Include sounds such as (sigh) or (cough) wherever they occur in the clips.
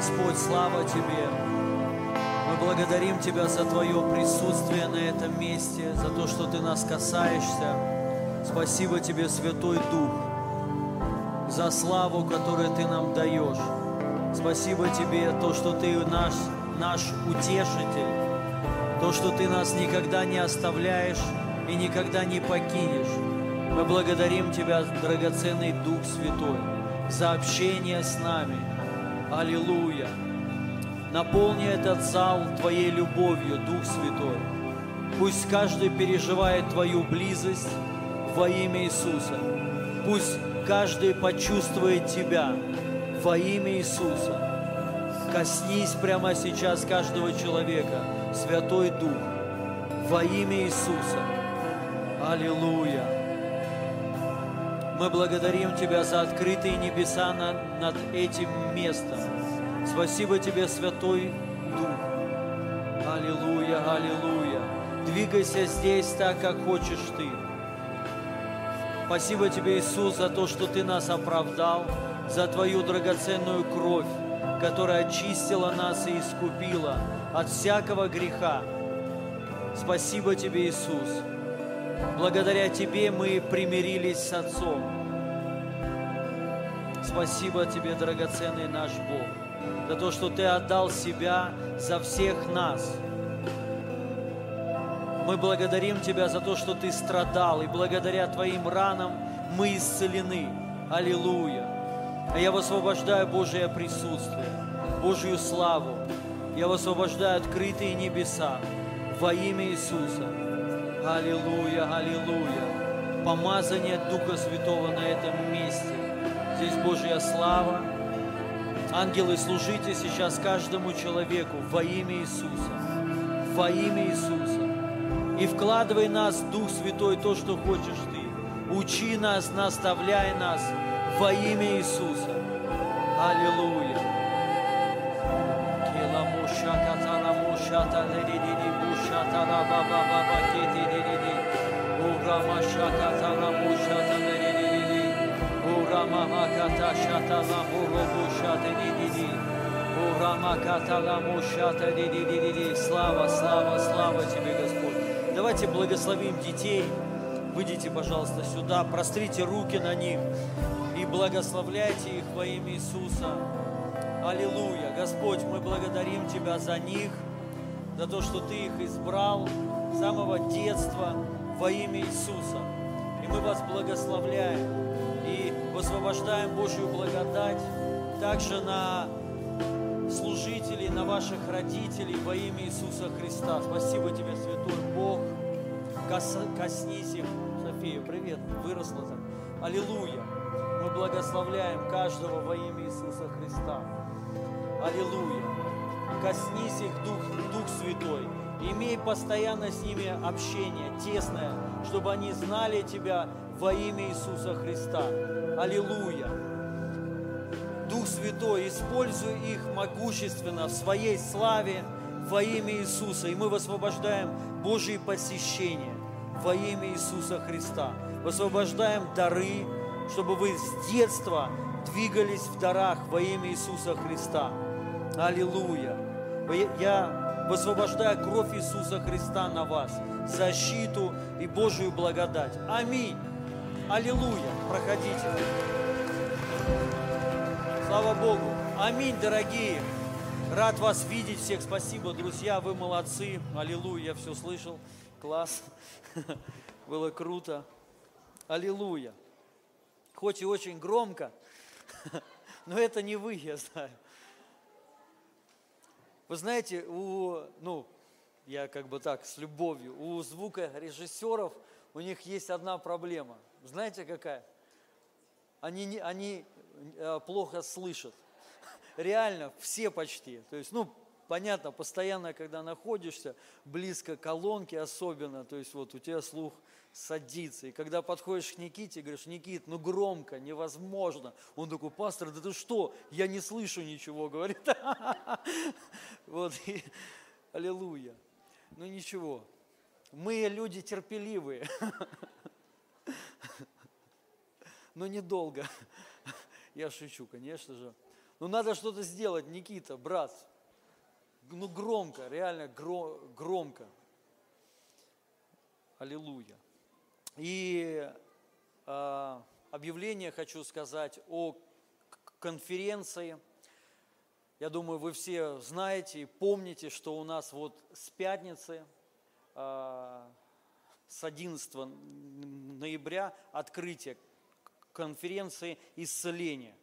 Господь, слава Тебе. Мы благодарим Тебя за Твое присутствие на этом месте, за то, что Ты нас касаешься. Спасибо Тебе, Святой Дух, за славу, которую Ты нам даешь. Спасибо Тебе, то, что Ты наш, наш утешитель, то, что Ты нас никогда не оставляешь и никогда не покинешь. Мы благодарим Тебя, драгоценный Дух Святой, за общение с нами. Аллилуйя! Наполни этот зал Твоей любовью, Дух Святой. Пусть каждый переживает Твою близость во имя Иисуса. Пусть каждый почувствует Тебя во имя Иисуса. Коснись прямо сейчас каждого человека, Святой Дух, во имя Иисуса. Аллилуйя. Мы благодарим Тебя за открытые небеса над, над этим местом. Спасибо Тебе, Святой Дух. Аллилуйя, аллилуйя. Двигайся здесь так, как хочешь Ты. Спасибо Тебе, Иисус, за то, что Ты нас оправдал, за Твою драгоценную кровь, которая очистила нас и искупила от всякого греха. Спасибо Тебе, Иисус. Благодаря Тебе мы примирились с Отцом. Спасибо Тебе, драгоценный наш Бог, за то, что Ты отдал себя за всех нас. Мы благодарим Тебя за то, что Ты страдал, и благодаря Твоим ранам мы исцелены. Аллилуйя. А я высвобождаю Божие присутствие, Божью славу. Я высвобождаю открытые небеса во имя Иисуса. Аллилуйя, аллилуйя. Помазание Духа Святого на этом месте. Здесь Божья слава. Ангелы, служите сейчас каждому человеку во имя Иисуса. Во имя Иисуса. И вкладывай нас, Дух Святой, то, что хочешь Ты. Учи нас, наставляй нас во имя Иисуса. Аллилуйя. Слава, слава, слава Тебе, Господь. Давайте благословим детей. Выйдите, пожалуйста, сюда, прострите руки на них и благословляйте их во имя Иисуса. Аллилуйя. Господь, мы благодарим Тебя за них, за то, что Ты их избрал с самого детства во имя Иисуса. И мы вас благословляем и высвобождаем Божью благодать также на служителей, на ваших родителей во имя Иисуса Христа. Спасибо Тебе, Святой Бог. Кос, коснись их. София, привет, выросла там. Аллилуйя. Мы благословляем каждого во имя Иисуса Христа. Аллилуйя. Коснись их, Дух, Дух Святой. Имей постоянно с ними общение, тесное, чтобы они знали Тебя во имя Иисуса Христа. Аллилуйя. Дух Святой, используй их могущественно в своей славе во имя Иисуса. И мы высвобождаем Божьи посещения во имя Иисуса Христа. Высвобождаем дары, чтобы вы с детства двигались в дарах во имя Иисуса Христа. Аллилуйя. Я высвобождаю кровь Иисуса Христа на вас, защиту и Божию благодать. Аминь. Аллилуйя. Проходите. Слава Богу. Аминь, дорогие. Рад вас видеть всех. Спасибо, друзья. Вы молодцы. Аллилуйя. Я все слышал. Класс. (laughs) Было круто. Аллилуйя. Хоть и очень громко, (laughs) но это не вы, я знаю. Вы знаете, у, ну, я как бы так, с любовью, у звукорежиссеров у них есть одна проблема. Знаете какая? Они, не, они э, плохо слышат. (laughs) Реально, все почти. То есть, ну, понятно, постоянно, когда находишься близко к колонке особенно, то есть вот у тебя слух садится. И когда подходишь к Никите, говоришь, Никит, ну громко, невозможно. Он такой, пастор, да ты что, я не слышу ничего, говорит. (laughs) Вот, аллилуйя. Ну ничего, мы люди терпеливые, (laughs) но недолго. (laughs) Я шучу, конечно же. Ну надо что-то сделать, Никита, брат. Ну громко, реально громко. Аллилуйя. И э, объявление хочу сказать о конференции. Я думаю, вы все знаете и помните, что у нас вот с пятницы, э, с 11 ноября открытие конференции исцеления.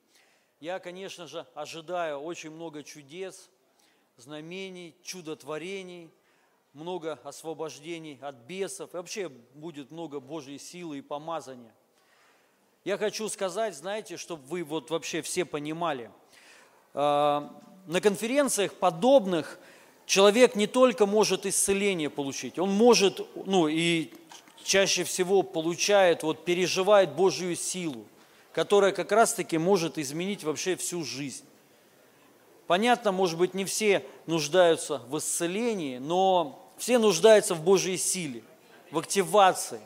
Я, конечно же, ожидаю очень много чудес, знамений, чудотворений – много освобождений от бесов, и вообще будет много Божьей силы и помазания. Я хочу сказать, знаете, чтобы вы вот вообще все понимали, а, на конференциях подобных человек не только может исцеление получить, он может, ну и чаще всего получает, вот переживает Божью силу, которая как раз-таки может изменить вообще всю жизнь. Понятно, может быть, не все нуждаются в исцелении, но все нуждаются в Божьей силе, в активации.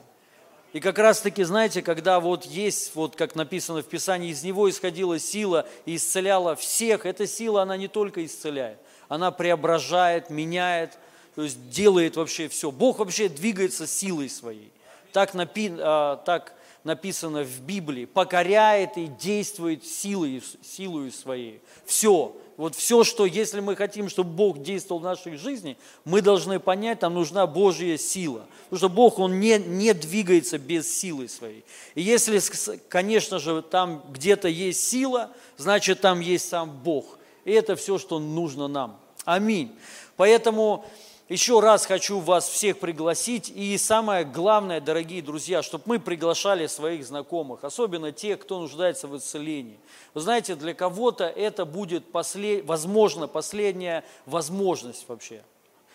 И как раз-таки, знаете, когда вот есть, вот как написано в Писании, из него исходила сила и исцеляла всех, эта сила, она не только исцеляет, она преображает, меняет, то есть делает вообще все. Бог вообще двигается силой своей. Так, напи, а, так написано в Библии, покоряет и действует силой, силой своей. Все. Вот все, что, если мы хотим, чтобы Бог действовал в нашей жизни, мы должны понять, там нужна Божья сила. Потому что Бог, Он не, не двигается без силы своей. И если, конечно же, там где-то есть сила, значит, там есть сам Бог. И это все, что нужно нам. Аминь. Поэтому еще раз хочу вас всех пригласить. И самое главное, дорогие друзья, чтобы мы приглашали своих знакомых, особенно тех, кто нуждается в исцелении. Вы знаете, для кого-то это будет, послед... возможно, последняя возможность вообще.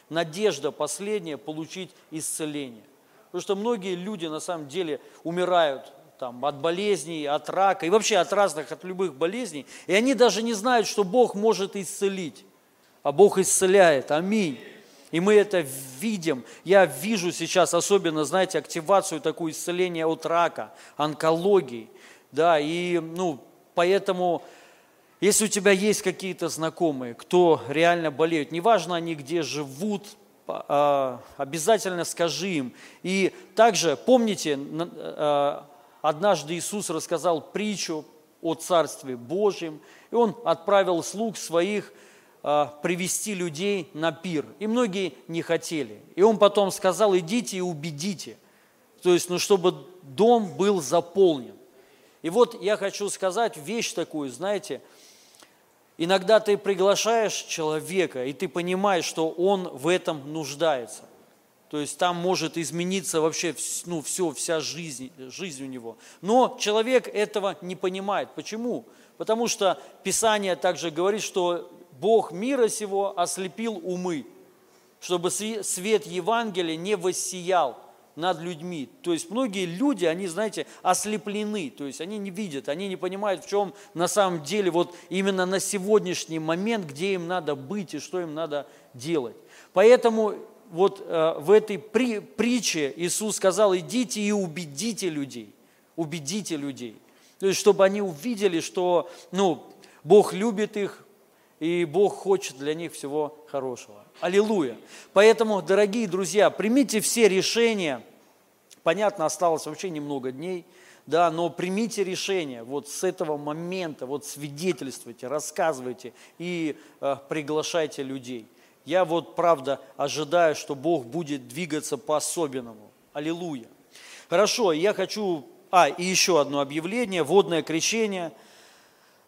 Надежда последняя получить исцеление. Потому что многие люди на самом деле умирают там, от болезней, от рака и вообще от разных, от любых болезней. И они даже не знают, что Бог может исцелить. А Бог исцеляет. Аминь. И мы это видим. Я вижу сейчас особенно, знаете, активацию такую исцеления от рака, онкологии. Да, и, ну, поэтому, если у тебя есть какие-то знакомые, кто реально болеют, неважно они где живут, а, обязательно скажи им. И также, помните, а, однажды Иисус рассказал притчу о Царстве Божьем, и Он отправил слуг своих – привести людей на пир. И многие не хотели. И он потом сказал, идите и убедите. То есть, ну, чтобы дом был заполнен. И вот я хочу сказать вещь такую, знаете, иногда ты приглашаешь человека, и ты понимаешь, что он в этом нуждается. То есть там может измениться вообще ну, все, вся жизнь, жизнь у него. Но человек этого не понимает. Почему? Потому что Писание также говорит, что Бог мира сего ослепил умы, чтобы свет Евангелия не воссиял над людьми. То есть многие люди, они, знаете, ослеплены, то есть они не видят, они не понимают, в чем на самом деле вот именно на сегодняшний момент, где им надо быть и что им надо делать. Поэтому вот э, в этой при, притче Иисус сказал, идите и убедите людей, убедите людей. То есть, чтобы они увидели, что ну, Бог любит их, и Бог хочет для них всего хорошего. Аллилуйя. Поэтому, дорогие друзья, примите все решения. Понятно, осталось вообще немного дней, да, но примите решение вот с этого момента, вот свидетельствуйте, рассказывайте и э, приглашайте людей. Я вот, правда, ожидаю, что Бог будет двигаться по-особенному. Аллилуйя. Хорошо, я хочу... А, и еще одно объявление, водное крещение –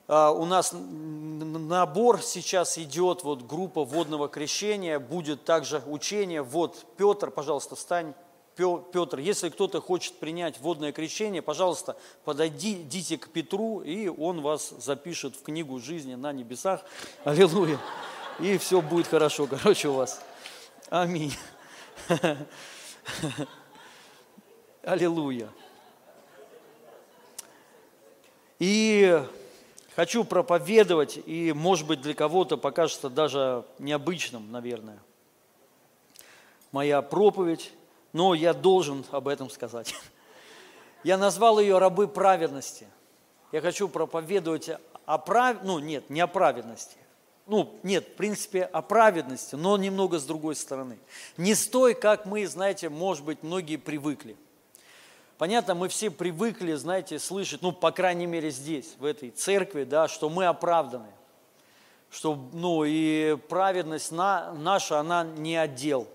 у нас набор сейчас идет, вот группа водного крещения, будет также учение. Вот, Петр, пожалуйста, встань. Петр, если кто-то хочет принять водное крещение, пожалуйста, подойдите к Петру, и он вас запишет в книгу жизни на небесах. Аллилуйя. И все будет хорошо, короче, у вас. Аминь. Аллилуйя. И хочу проповедовать, и, может быть, для кого-то покажется даже необычным, наверное, моя проповедь, но я должен об этом сказать. (laughs) Я назвал ее «Рабы праведности». Я хочу проповедовать о прав... ну нет, не о праведности. Ну, нет, в принципе, о праведности, но немного с другой стороны. Не с той, как мы, знаете, может быть, многие привыкли. Понятно, мы все привыкли, знаете, слышать, ну, по крайней мере, здесь, в этой церкви, да, что мы оправданы. Что, ну, и праведность на, наша, она не отдел.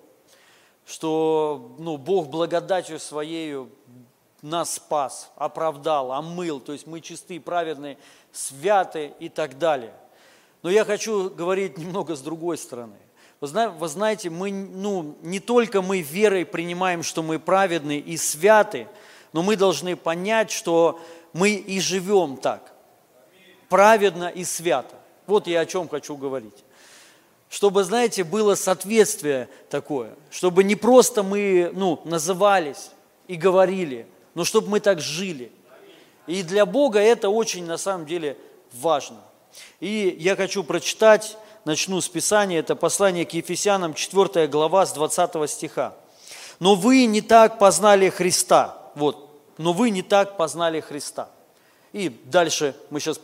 Что, ну, Бог благодатью Своею нас спас, оправдал, омыл, то есть мы чистые, праведные, святы и так далее. Но я хочу говорить немного с другой стороны. Вы знаете, мы, ну, не только мы верой принимаем, что мы праведны и святы, но мы должны понять, что мы и живем так, праведно и свято. Вот я о чем хочу говорить. Чтобы, знаете, было соответствие такое, чтобы не просто мы ну, назывались и говорили, но чтобы мы так жили. И для Бога это очень на самом деле важно. И я хочу прочитать, начну с Писания, это послание к Ефесянам, 4 глава, с 20 стиха. «Но вы не так познали Христа». Вот, «но вы не так познали Христа». И дальше мы сейчас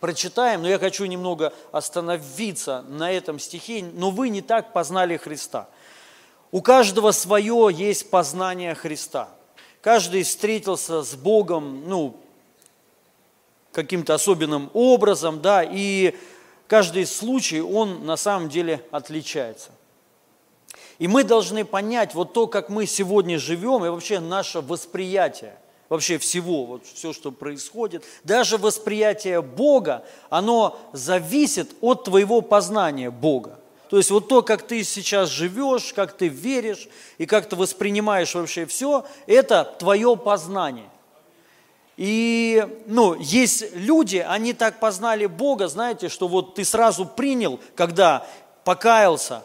прочитаем, но я хочу немного остановиться на этом стихе. «Но вы не так познали Христа». У каждого свое есть познание Христа – каждый встретился с Богом, ну, каким-то особенным образом, да, и каждый случай, он на самом деле отличается. И мы должны понять вот то, как мы сегодня живем, и вообще наше восприятие, вообще всего, вот все, что происходит, даже восприятие Бога, оно зависит от твоего познания Бога. То есть вот то, как ты сейчас живешь, как ты веришь и как ты воспринимаешь вообще все, это твое познание. И, ну, есть люди, они так познали Бога, знаете, что вот ты сразу принял, когда покаялся,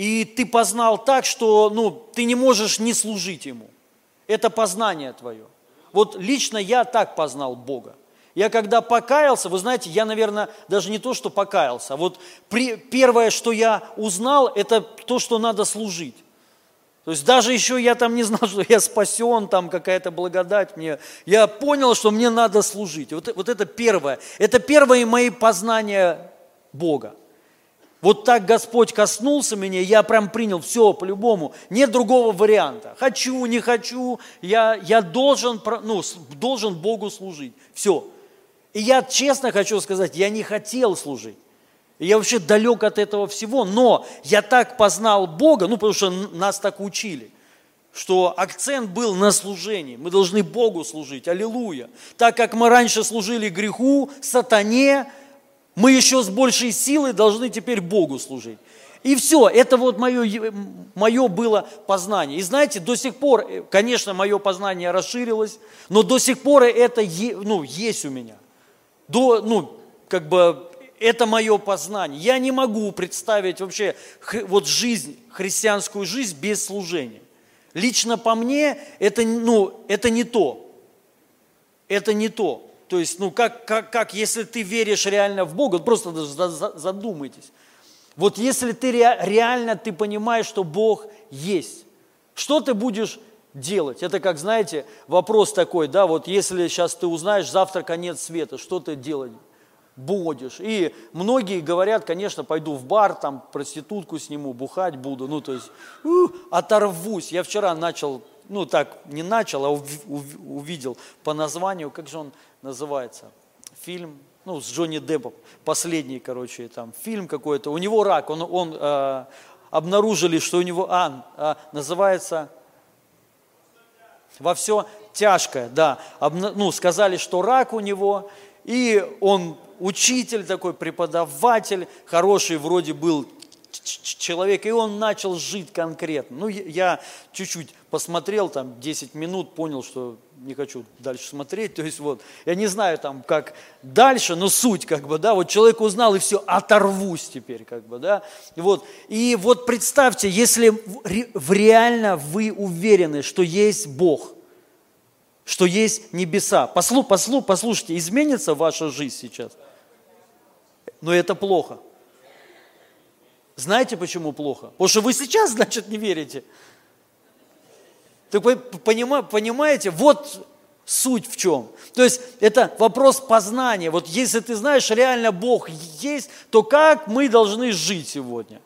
и ты познал так, что, ну, ты не можешь не служить Ему. Это познание твое. Вот лично я так познал Бога. Я когда покаялся, вы знаете, я, наверное, даже не то, что покаялся, а вот при, первое, что я узнал, это то, что надо служить. То есть даже еще я там не знал, (laughs) что я спасен, там какая-то благодать мне. Я понял, что мне надо служить. Вот, вот это первое. Это первое мои познания Бога. Вот так Господь коснулся меня, я прям принял все по-любому. Нет другого варианта. Хочу, не хочу, я, я должен, ну, должен Богу служить. Все. И я честно хочу сказать, я не хотел служить. Я вообще далек от этого всего, но я так познал Бога, ну, потому что нас так учили, что акцент был на служении. Мы должны Богу служить, аллилуйя. Так как мы раньше служили греху, сатане, мы еще с большей силой должны теперь Богу служить. И все, это вот мое, мое было познание. И знаете, до сих пор, э, конечно, мое познание расширилось, но до сих пор это ну, есть у меня до, ну, как бы, это мое познание. Я не могу представить вообще вот жизнь, христианскую жизнь без служения. Лично по мне это, ну, это не то. Это не то. То есть, ну, как, как, как если ты веришь реально в Бога, просто задумайтесь. Вот если ты реально ты понимаешь, что Бог есть, что ты будешь делать. Это как, знаете, вопрос такой, да, вот если сейчас ты узнаешь, завтра конец света, что ты делать будешь? И многие говорят, конечно, пойду в бар, там проститутку сниму, бухать буду, ну, то есть у, оторвусь. Я вчера начал, ну, так, не начал, а увидел по названию, как же он называется, фильм, ну, с Джонни Деппом, последний, короче, там, фильм какой-то, у него рак, он, он э, обнаружили, что у него, а, а называется во все тяжкое, да. Ну, сказали, что рак у него, и он учитель такой, преподаватель, хороший вроде был человек, и он начал жить конкретно. Ну, я чуть-чуть посмотрел, там, 10 минут, понял, что не хочу дальше смотреть, (laughs) то есть вот, я не знаю там, как дальше, но суть, как бы, да, вот человек узнал, и все, оторвусь теперь, как бы, да, вот, и вот представьте, если в реально вы уверены, что есть Бог, что есть небеса, послу, послу, послушайте, изменится ваша жизнь сейчас, но это плохо. Знаете, почему плохо? Потому что вы сейчас, значит, не верите. Так вы понимаете, вот Суть в чем? То есть это вопрос познания. Вот если ты знаешь, реально Бог есть, то как мы должны жить сегодня?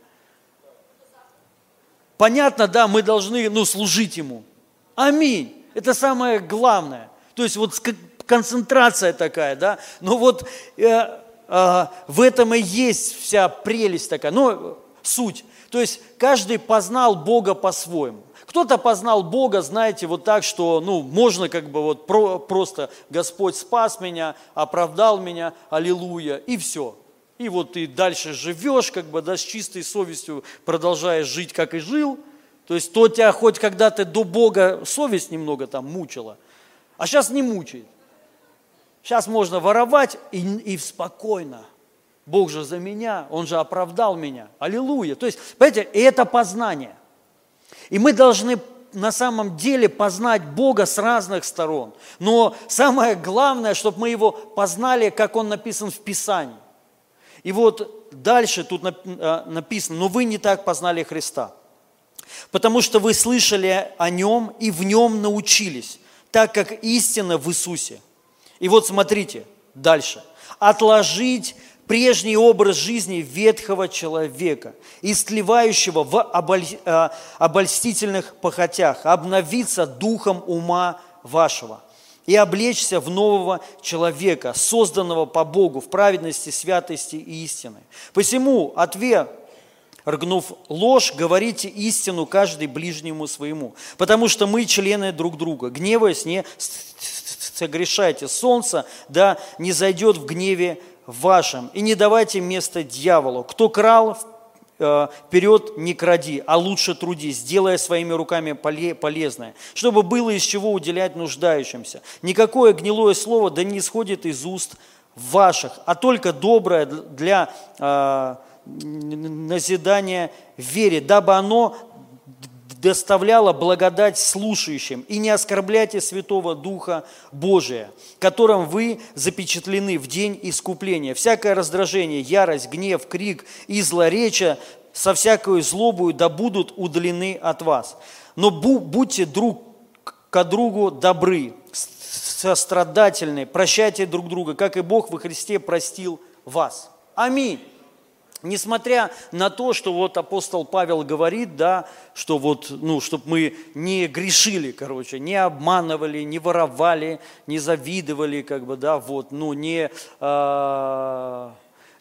Понятно, да, мы должны ну, служить Ему. Аминь. Это самое главное. То есть вот концентрация такая, да. Но вот э, э, в этом и есть вся прелесть такая, ну, суть. То есть каждый познал Бога по-своему. Кто-то познал Бога, знаете, вот так, что, ну, можно как бы вот про, просто Господь спас меня, оправдал меня, аллилуйя, и все. И вот ты дальше живешь, как бы, да, с чистой совестью продолжаешь жить, как и жил. То есть то тебя хоть когда-то до Бога совесть немного там мучила, а сейчас не мучает. Сейчас можно воровать и, и спокойно. Бог же за меня, Он же оправдал меня. Аллилуйя. То есть, понимаете, это познание – и мы должны на самом деле познать Бога с разных сторон. Но самое главное, чтобы мы Его познали, как Он написан в Писании. И вот дальше тут а, написано, но вы не так познали Христа, потому что вы слышали о Нем и в Нем научились, так как истина в Иисусе. И вот смотрите дальше. Отложить прежний образ жизни ветхого человека, истлевающего в э, обольстительных похотях, обновиться духом ума вашего и облечься в нового человека, созданного по Богу в праведности, святости и истины. Посему, ответ Ргнув ложь, говорите истину каждый ближнему своему, потому что мы члены друг друга. Гневаясь, не согрешайте. Солнце, да, не зайдет в гневе вашем, и не давайте место дьяволу. Кто крал, э, вперед не кради, а лучше трудись, делая своими руками полезное, чтобы было из чего уделять нуждающимся. Никакое гнилое слово да не исходит из уст ваших, а только доброе для э, назидания вере, дабы оно доставляла благодать слушающим, и не оскорбляйте Святого Духа Божия, которым вы запечатлены в день искупления. Всякое раздражение, ярость, гнев, крик и злоречие со всякой злобою да будут удалены от вас. Но будьте друг к другу добры, сострадательны, прощайте друг друга, как и Бог во Христе простил вас. Аминь. Несмотря на то, что вот апостол Павел говорит, да, что вот, ну, чтобы мы не грешили, короче, не обманывали, не воровали, не завидовали, как бы, да, вот, ну, не э,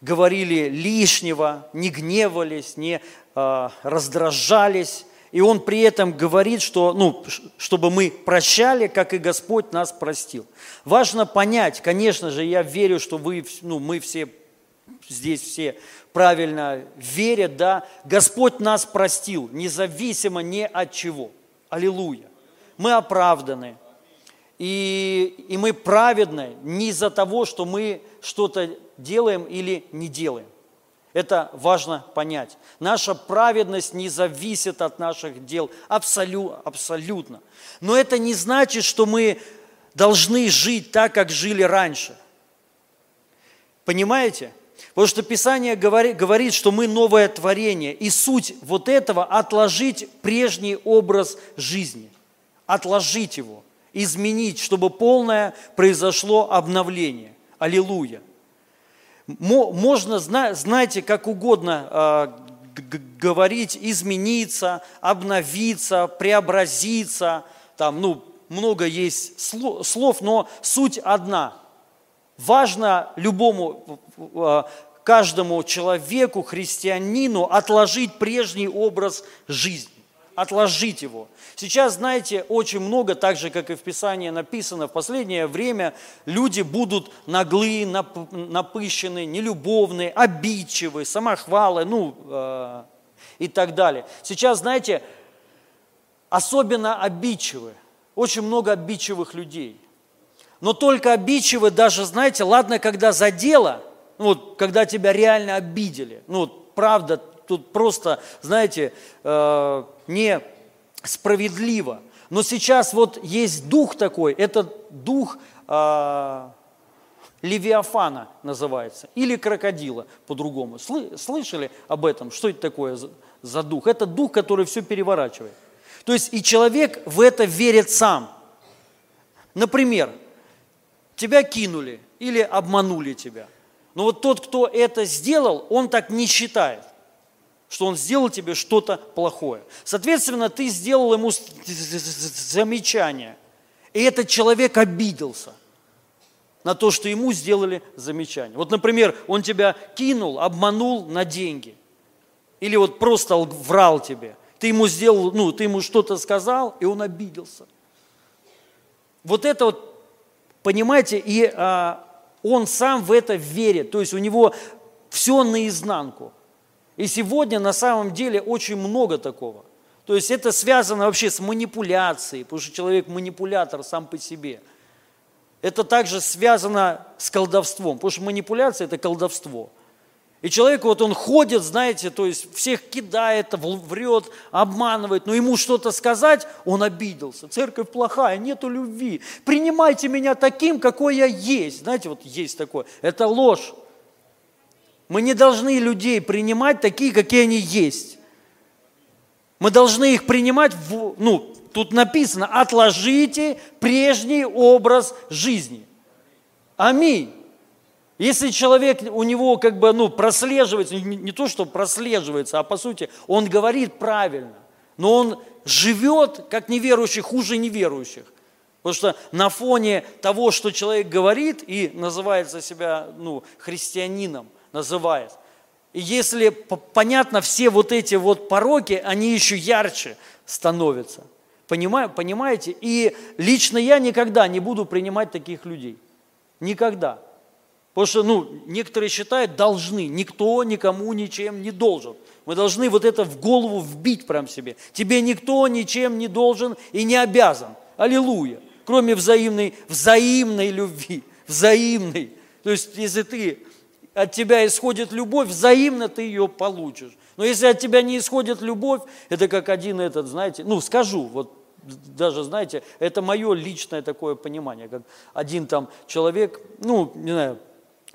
говорили лишнего, не гневались, не э, раздражались. И он при этом говорит, что, ну, чтобы мы прощали, как и Господь нас простил. Важно понять, конечно же, я верю, что вы, ну, мы все здесь все правильно верят, да, Господь нас простил, независимо ни от чего. Аллилуйя. Мы оправданы. И, и мы праведны не из-за того, что мы что-то делаем или не делаем. Это важно понять. Наша праведность не зависит от наших дел абсолю, абсолютно. Но это не значит, что мы должны жить так, как жили раньше. Понимаете? Потому что Писание говорит, говорит, что мы новое творение. И суть вот этого – отложить прежний образ жизни. Отложить его, изменить, чтобы полное произошло обновление. Аллилуйя. Можно, знаете, как угодно а, говорить, измениться, обновиться, преобразиться. Там, ну, много есть слов, но суть одна – Важно любому, а, каждому человеку, христианину отложить прежний образ жизни, отложить его. Сейчас, знаете, очень много, так же, как и в Писании написано, в последнее время люди будут наглые, напыщенные, нелюбовные, обидчивые, самохвалы, ну, э, и так далее. Сейчас, знаете, особенно обидчивые, очень много обидчивых людей но только обидчивы даже, знаете, ладно, когда за дело, ну, вот, когда тебя реально обидели, ну, вот, правда, тут просто, знаете, э, несправедливо. Но сейчас вот есть дух такой, это дух э, Левиафана называется, или крокодила по-другому. Слышали об этом? Что это такое за, за дух? Это дух, который все переворачивает. То есть и человек в это верит сам – Например, тебя кинули или обманули тебя. Но вот тот, кто это сделал, он так не считает, что он сделал тебе что-то плохое. Соответственно, ты сделал ему замечание, и этот человек обиделся на то, что ему сделали замечание. Вот, например, он тебя кинул, обманул на деньги. Или вот просто врал тебе. Ты ему сделал, ну, ты ему что-то сказал, и он обиделся. Вот это вот, понимаете, и а, он сам в это верит. То есть у него все наизнанку. И сегодня на самом деле очень много такого. То есть это связано вообще с манипуляцией, потому что человек манипулятор сам по себе – это также связано с колдовством, потому что манипуляция – это колдовство. И человек, вот он ходит, знаете, то есть всех кидает, врет, обманывает, но ему что-то сказать, он обиделся. Церковь плохая, нету любви. Принимайте меня таким, какой я есть. Знаете, вот есть такое. Это ложь. Мы не должны людей принимать такие, какие они есть. Мы должны их принимать, в, ну, тут написано, отложите прежний образ жизни. Аминь. Если человек, у него как бы, ну, прослеживается, не, то, что прослеживается, а по сути, он говорит правильно, но он живет, как неверующий, хуже неверующих. Потому что на фоне того, что человек говорит и называется себя ну, христианином, называет, и если понятно, все вот эти вот пороки, они еще ярче становятся. Понимаю, понимаете? И лично я никогда не буду принимать таких людей. Никогда. Потому что, ну, некоторые считают, должны. Никто никому ничем не должен. Мы должны вот это в голову вбить прям себе. Тебе никто ничем не должен и не обязан. Аллилуйя. Кроме взаимной, взаимной любви. Взаимной. То есть, если ты, от тебя исходит любовь, взаимно ты ее получишь. Но если от тебя не исходит любовь, это как один этот, знаете, ну, скажу, вот даже, знаете, это мое личное такое понимание, как один там человек, ну, не знаю,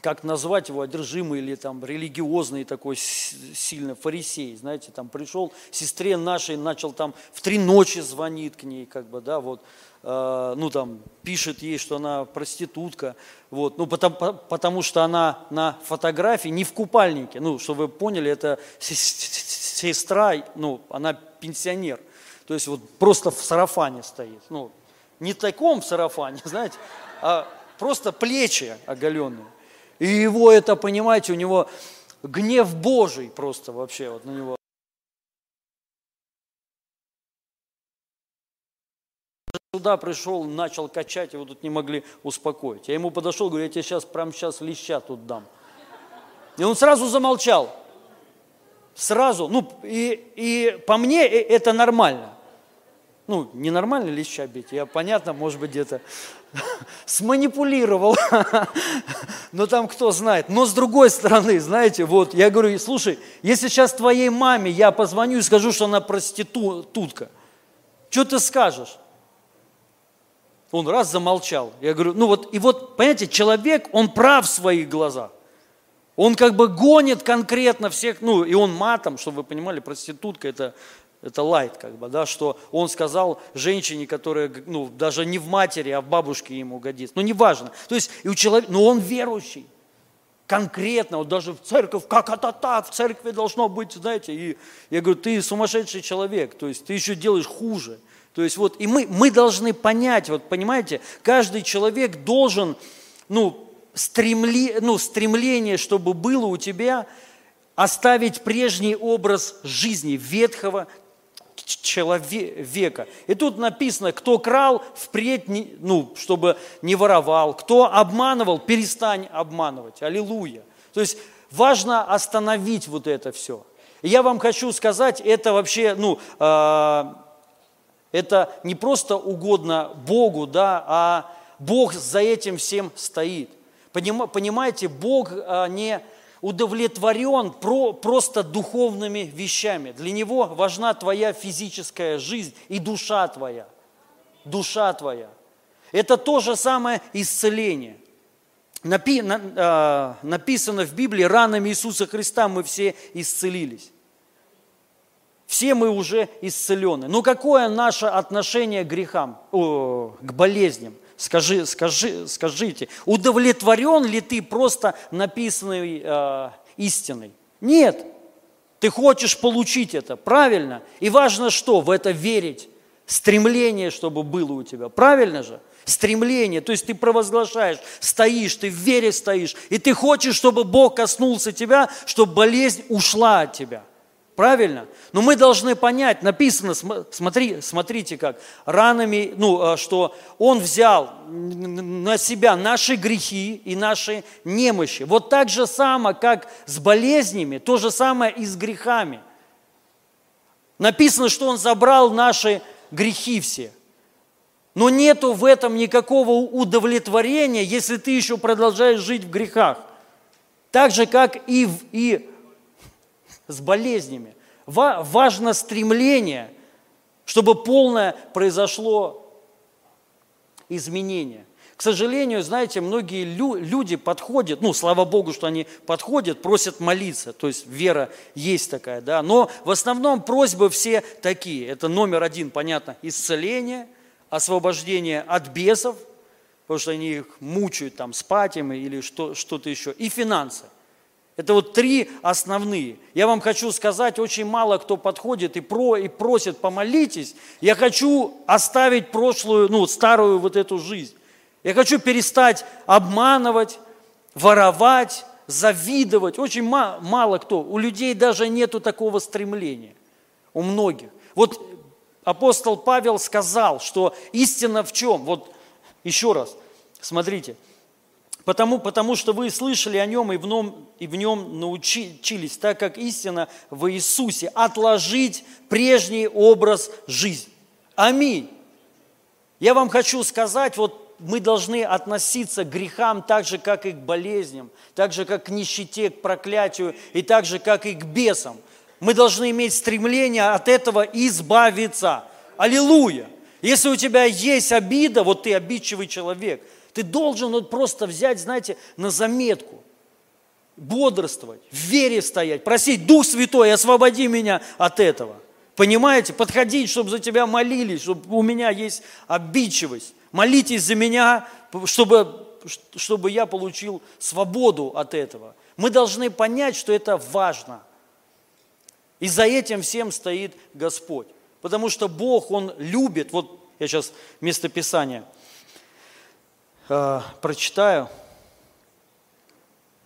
как назвать его, одержимый или там религиозный такой сильно фарисей, знаете, там пришел, сестре нашей начал там в три ночи звонит к ней, как бы, да, вот, э, ну там пишет ей, что она проститутка, вот, ну потому, потому что она на фотографии не в купальнике, ну, чтобы вы поняли, это сестра, ну, она пенсионер, то есть вот просто в сарафане стоит. Ну, не таком сарафане, (laughs) знаете, а просто плечи оголенные. И его это, понимаете, у него гнев Божий просто вообще вот на него. Сюда пришел, начал качать, его тут не могли успокоить. Я ему подошел, говорю, я тебе сейчас, прямо сейчас леща тут дам. И он сразу замолчал. Сразу. Ну, и, и по мне э, это нормально ну, ненормально леща бить, я, понятно, может быть, где-то (laughs) сманипулировал, (laughs) но там кто знает. Но с другой стороны, знаете, вот, я говорю, слушай, если сейчас твоей маме я позвоню и скажу, что она проститутка, что ты скажешь? Он раз замолчал. Я говорю, ну вот, и вот, понимаете, человек, он прав в своих глазах. Он как бы гонит конкретно всех, ну, и он матом, чтобы вы понимали, проститутка – это это лайт, как бы, да, что он сказал женщине, которая, ну, даже не в матери, а в бабушке ему годится. Ну, неважно. То есть, и у человека, но он верующий. Конкретно, вот даже в церковь, как это так, в церкви должно быть, знаете, и я говорю, ты сумасшедший человек, то есть ты еще делаешь хуже. То есть вот, и мы, мы должны понять, вот понимаете, каждый человек должен, ну, стремли, ну, стремление, чтобы было у тебя, оставить прежний образ жизни ветхого человека. И тут написано, кто крал, впредь, ну, чтобы не воровал, кто обманывал, перестань обманывать. Аллилуйя. То есть важно остановить вот это все. И я вам хочу сказать, это вообще, ну, э, это не просто угодно Богу, да, а Бог за этим всем стоит. Понимаете, Бог э, не удовлетворен про, просто духовными вещами. Для него важна твоя физическая жизнь и душа твоя. Душа твоя. Это то же самое исцеление. Напи, на, э, написано в Библии, ранами Иисуса Христа мы все исцелились. Все мы уже исцелены. Но какое наше отношение к грехам, о, к болезням? Скажи, скажи, скажите, удовлетворен ли ты просто написанной э, истиной? Нет. Ты хочешь получить это, правильно? И важно что? В это верить. Стремление, чтобы было у тебя. Правильно же? Стремление. То есть ты провозглашаешь, стоишь, ты в вере стоишь. И ты хочешь, чтобы Бог коснулся тебя, чтобы болезнь ушла от тебя. Правильно? Но мы должны понять, написано, смотри, смотрите как, ранами, ну, а, что Он взял на себя наши грехи и наши немощи. Вот так же само, как с болезнями, то же самое и с грехами. Написано, что Он забрал наши грехи все. Но нету в этом никакого удовлетворения, если ты еще продолжаешь жить в грехах. Так же, как и, в, и с болезнями. Важно стремление, чтобы полное произошло изменение. К сожалению, знаете, многие люди подходят, ну, слава Богу, что они подходят, просят молиться, то есть вера есть такая, да, но в основном просьбы все такие. Это номер один, понятно, исцеление, освобождение от бесов, потому что они их мучают там спать им или что, что-то еще, и финансы. Это вот три основные. Я вам хочу сказать, очень мало кто подходит и, про, и просит, помолитесь. Я хочу оставить прошлую, ну, старую вот эту жизнь. Я хочу перестать обманывать, воровать, завидовать. Очень мало, мало кто. У людей даже нету такого стремления. У многих. Вот апостол Павел сказал, что истина в чем? Вот еще раз, смотрите – Потому, потому что вы слышали о нем и в нем, и в нем научились, так как истина в Иисусе, отложить прежний образ жизни. Аминь. Я вам хочу сказать, вот мы должны относиться к грехам так же, как и к болезням, так же, как к нищете, к проклятию, и так же, как и к бесам. Мы должны иметь стремление от этого избавиться. Аллилуйя! Если у тебя есть обида, вот ты обидчивый человек – ты должен вот просто взять, знаете, на заметку, бодрствовать, в вере стоять, просить, Дух Святой, освободи меня от этого. Понимаете? Подходить, чтобы за тебя молились, чтобы у меня есть обидчивость. Молитесь за меня, чтобы, чтобы я получил свободу от этого. Мы должны понять, что это важно. И за этим всем стоит Господь. Потому что Бог, Он любит, вот я сейчас место Писания – э, прочитаю.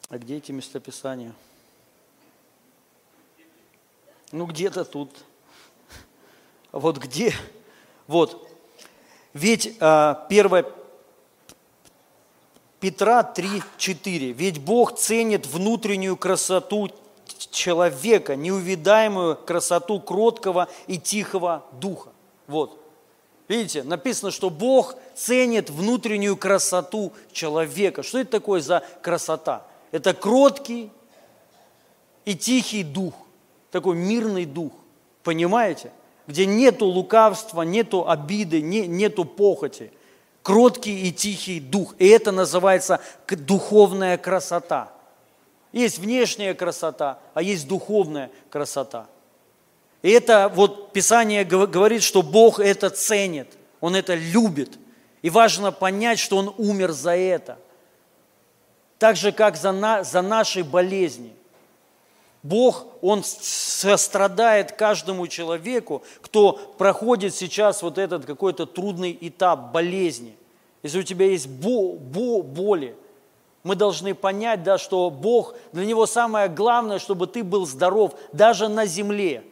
А где эти местописания? Ну, где-то тут. Вот где? Вот. Ведь э, 1 Петра 3:4. Ведь Бог ценит внутреннюю красоту человека, неувидаемую красоту кроткого и тихого духа. Вот. Видите, написано, что Бог ценит внутреннюю красоту человека. Что это такое за красота? Это кроткий и тихий дух, такой мирный дух. Понимаете? Где нету лукавства, нету обиды, не, нету похоти. Кроткий и тихий дух. И это называется духовная красота. Есть внешняя красота, а есть духовная красота. И это вот Писание говорит, что Бог это ценит, Он это любит. И важно понять, что Он умер за это. Так же, как за, на, за наши болезни. Бог, Он сострадает каждому человеку, кто проходит сейчас вот этот какой-то трудный этап болезни. Если у тебя есть бо, бо, боли, мы должны понять, да, что Бог, для Него самое главное, чтобы ты был здоров даже на земле –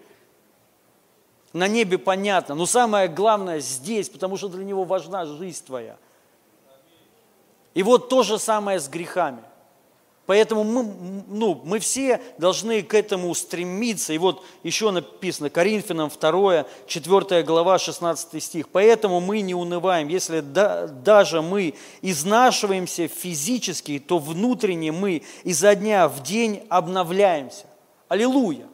на небе понятно, но самое главное здесь, потому что для него важна жизнь твоя. И вот то же самое с грехами. Поэтому мы, ну, мы все должны к этому стремиться. И вот еще написано, Коринфянам 2, 4 глава, 16 стих. «Поэтому мы не унываем. Если да, даже мы изнашиваемся физически, то внутренне мы изо дня в день обновляемся». Аллилуйя!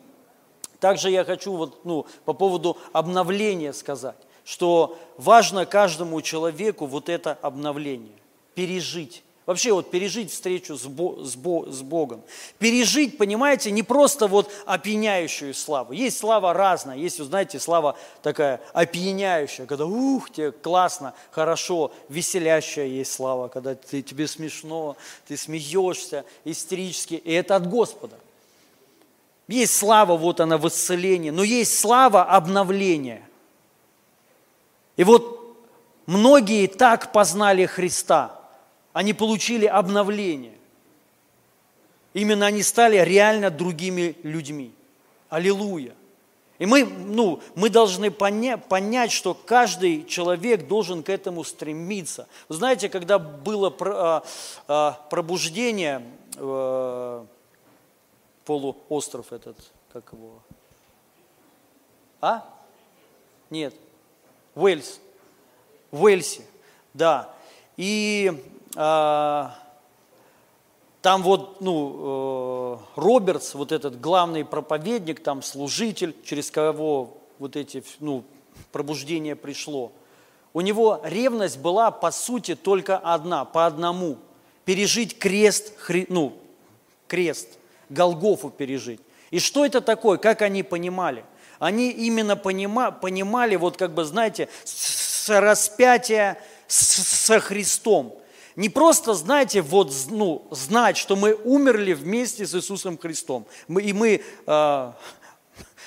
Также я хочу вот, ну, по поводу обновления сказать, что важно каждому человеку вот это обновление, пережить. Вообще вот пережить встречу с, Бо, с, Бо, с Богом. Пережить, понимаете, не просто вот опьяняющую славу. Есть слава разная. Есть, знаете, слава такая опьяняющая, когда ух, тебе классно, хорошо, веселящая есть слава, когда ты, тебе смешно, ты смеешься истерически. И это от Господа. Есть слава, вот она в исцелении, но есть слава обновления. И вот многие так познали Христа – они получили обновление. Именно они стали реально другими людьми. Аллилуйя. И мы, ну, мы должны поня- понять, что каждый человек должен к этому стремиться. Знаете, когда было про, а, а, пробуждение, а, полуостров этот, как его? А? Нет. Уэльс. Уэльсе, да. И а, там вот, ну, э, Робертс, вот этот главный проповедник, там служитель, через кого вот эти, ну, пробуждение пришло. У него ревность была, по сути, только одна, по одному. Пережить крест, ну, крест, Голгофу пережить. И что это такое, как они понимали? Они именно понима, понимали, вот как бы, знаете, с распятия со Христом – не просто, знаете, вот, ну, знать, что мы умерли вместе с Иисусом Христом, мы, и мы э,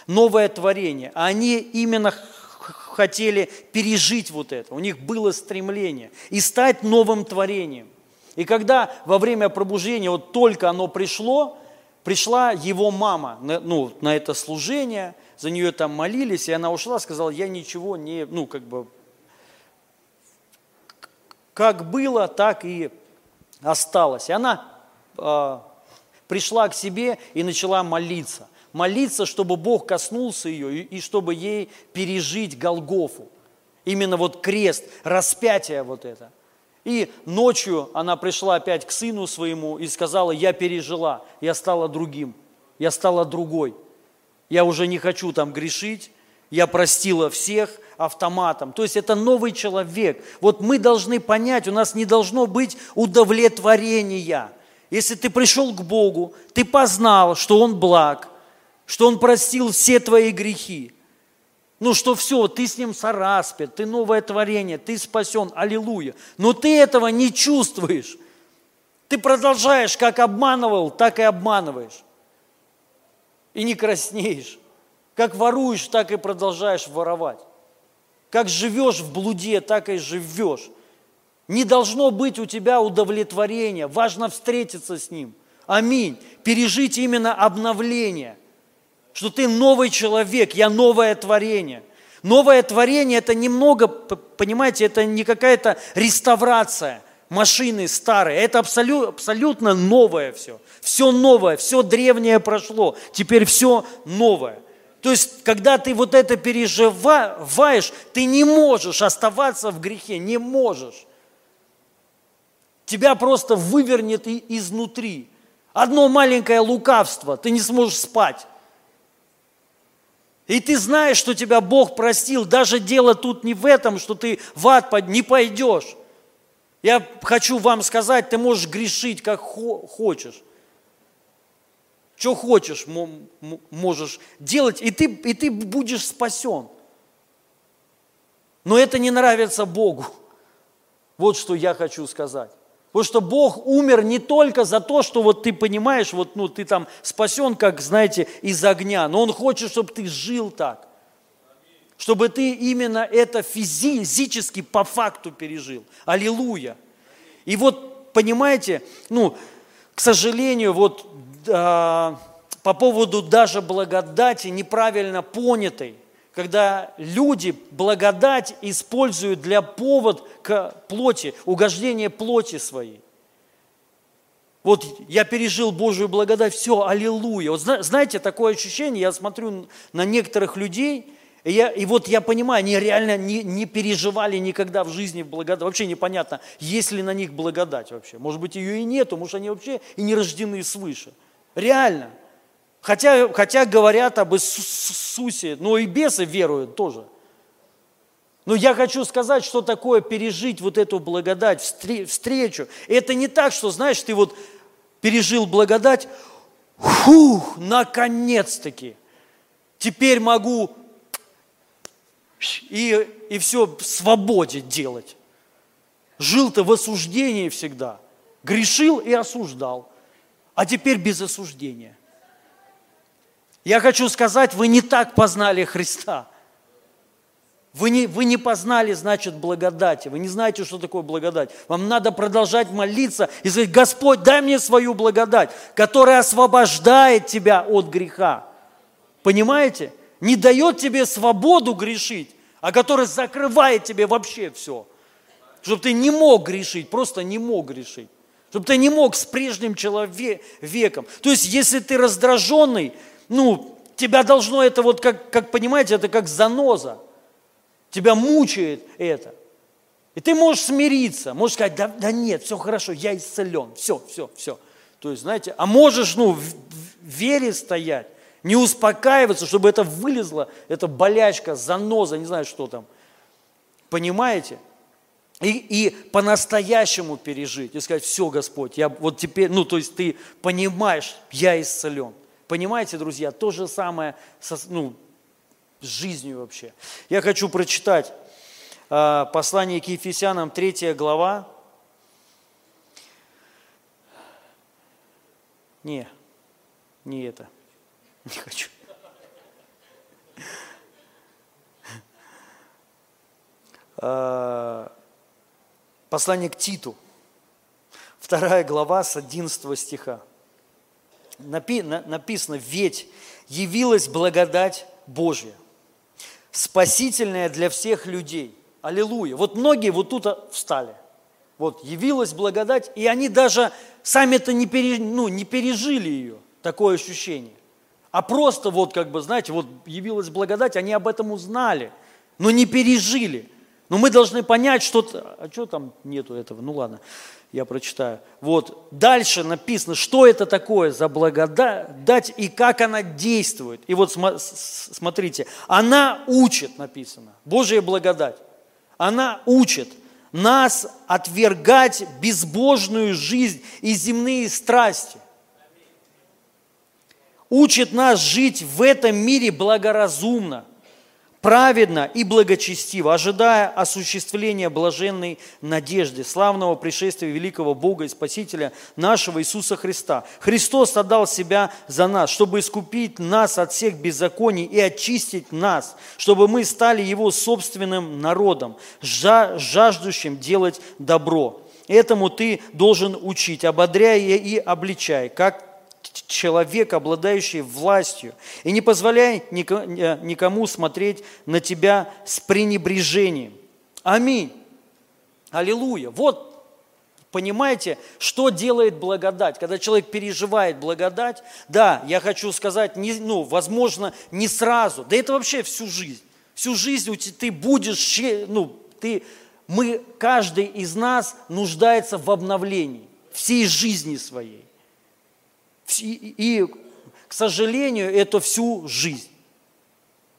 новое творение, а они именно хотели пережить вот это, у них было стремление и стать новым творением. И когда во время пробуждения вот только оно пришло, пришла его мама на, ну, на это служение, за нее там молились, и она ушла, сказала, я ничего не, ну, как бы как было, так и осталось. И она э, пришла к себе и начала молиться. Молиться, чтобы Бог коснулся ее и, и чтобы ей пережить Голгофу. Именно вот крест, распятие вот это. И ночью она пришла опять к сыну своему и сказала, я пережила, я стала другим, я стала другой. Я уже не хочу там грешить, я простила всех автоматом. То есть это новый человек. Вот мы должны понять, у нас не должно быть удовлетворения. Если ты пришел к Богу, ты познал, что Он благ, что Он простил все твои грехи, ну что все, ты с Ним сораспят, ты новое творение, ты спасен, аллилуйя. Но ты этого не чувствуешь. Ты продолжаешь, как обманывал, так и обманываешь. И не краснеешь. Как воруешь, так и продолжаешь воровать. Как живешь в блуде, так и живешь. Не должно быть у тебя удовлетворения. Важно встретиться с Ним. Аминь. Пережить именно обновление. Что ты новый человек, я новое творение. Новое творение – это немного, понимаете, это не какая-то реставрация машины старые. Это абсолютно, абсолютно новое все. Все новое, все древнее прошло. Теперь все новое. То есть, когда ты вот это переживаешь, ты не можешь оставаться в грехе, не можешь. Тебя просто вывернет изнутри. Одно маленькое лукавство, ты не сможешь спать. И ты знаешь, что тебя Бог простил. Даже дело тут не в этом, что ты в ад не пойдешь. Я хочу вам сказать, ты можешь грешить, как хочешь что хочешь, можешь делать, и ты, и ты будешь спасен. Но это не нравится Богу. Вот что я хочу сказать. Потому что Бог умер не только за то, что вот ты понимаешь, вот ну, ты там спасен, как, знаете, из огня, но Он хочет, чтобы ты жил так. Чтобы ты именно это физически по факту пережил. Аллилуйя. И вот, понимаете, ну, к сожалению, вот по поводу даже благодати неправильно понятой, когда люди благодать используют для повод к плоти, угождения плоти своей. Вот я пережил Божию благодать, все, аллилуйя. Вот знаете, такое ощущение, я смотрю на некоторых людей, и, я, и вот я понимаю, они реально не, не переживали никогда в жизни благодать. Вообще непонятно, есть ли на них благодать вообще. Может быть, ее и нету, может, они вообще и не рождены свыше. Реально. Хотя, хотя говорят об Иисусе, но и бесы веруют тоже. Но я хочу сказать, что такое пережить вот эту благодать, встречу. Это не так, что, знаешь, ты вот пережил благодать, фух, наконец-таки, теперь могу и, и все в свободе делать. Жил-то в осуждении всегда, грешил и осуждал, а теперь без осуждения. Я хочу сказать, вы не так познали Христа. Вы не, вы не познали, значит, благодати. Вы не знаете, что такое благодать. Вам надо продолжать молиться и сказать, Господь, дай мне свою благодать, которая освобождает тебя от греха. Понимаете? Не дает тебе свободу грешить, а которая закрывает тебе вообще все. Чтобы ты не мог грешить, просто не мог грешить. Чтобы ты не мог с прежним человеком. То есть, если ты раздраженный, ну, тебя должно это вот, как, как понимаете, это как заноза. Тебя мучает это. И ты можешь смириться, можешь сказать, да, да нет, все хорошо, я исцелен, все, все, все. То есть, знаете, а можешь, ну, в, в вере стоять, не успокаиваться, чтобы это вылезло, эта болячка, заноза, не знаю, что там. Понимаете? И, и по-настоящему пережить, и сказать, все, Господь, я вот теперь, ну, то есть ты понимаешь, я исцелен. Понимаете, друзья, то же самое со, ну, с жизнью вообще. Я хочу прочитать э, послание к Ефесянам, 3 глава. Не, не это. (laughs) Не хочу. Э, послание к Титу, вторая глава с 11 стиха написано, ведь явилась благодать Божья, спасительная для всех людей. Аллилуйя. Вот многие вот тут встали. Вот явилась благодать, и они даже сами-то не, переж, ну, не пережили ее, такое ощущение. А просто вот как бы, знаете, вот явилась благодать, они об этом узнали, но не пережили. Но мы должны понять, что... А что там нету этого? Ну ладно я прочитаю. Вот, дальше написано, что это такое за благодать и как она действует. И вот смотрите, она учит, написано, Божья благодать. Она учит нас отвергать безбожную жизнь и земные страсти. Учит нас жить в этом мире благоразумно, праведно и благочестиво, ожидая осуществления блаженной надежды, славного пришествия великого Бога и Спасителя нашего Иисуса Христа. Христос отдал себя за нас, чтобы искупить нас от всех беззаконий и очистить нас, чтобы мы стали Его собственным народом, жаждущим делать добро. Этому ты должен учить, ободряя и обличай, как человек, обладающий властью, и не позволяй никому смотреть на тебя с пренебрежением. Аминь. Аллилуйя. Вот Понимаете, что делает благодать? Когда человек переживает благодать, да, я хочу сказать, не, ну, возможно, не сразу, да это вообще всю жизнь. Всю жизнь ты будешь, ну, ты, мы, каждый из нас нуждается в обновлении всей жизни своей. И, к сожалению, это всю жизнь.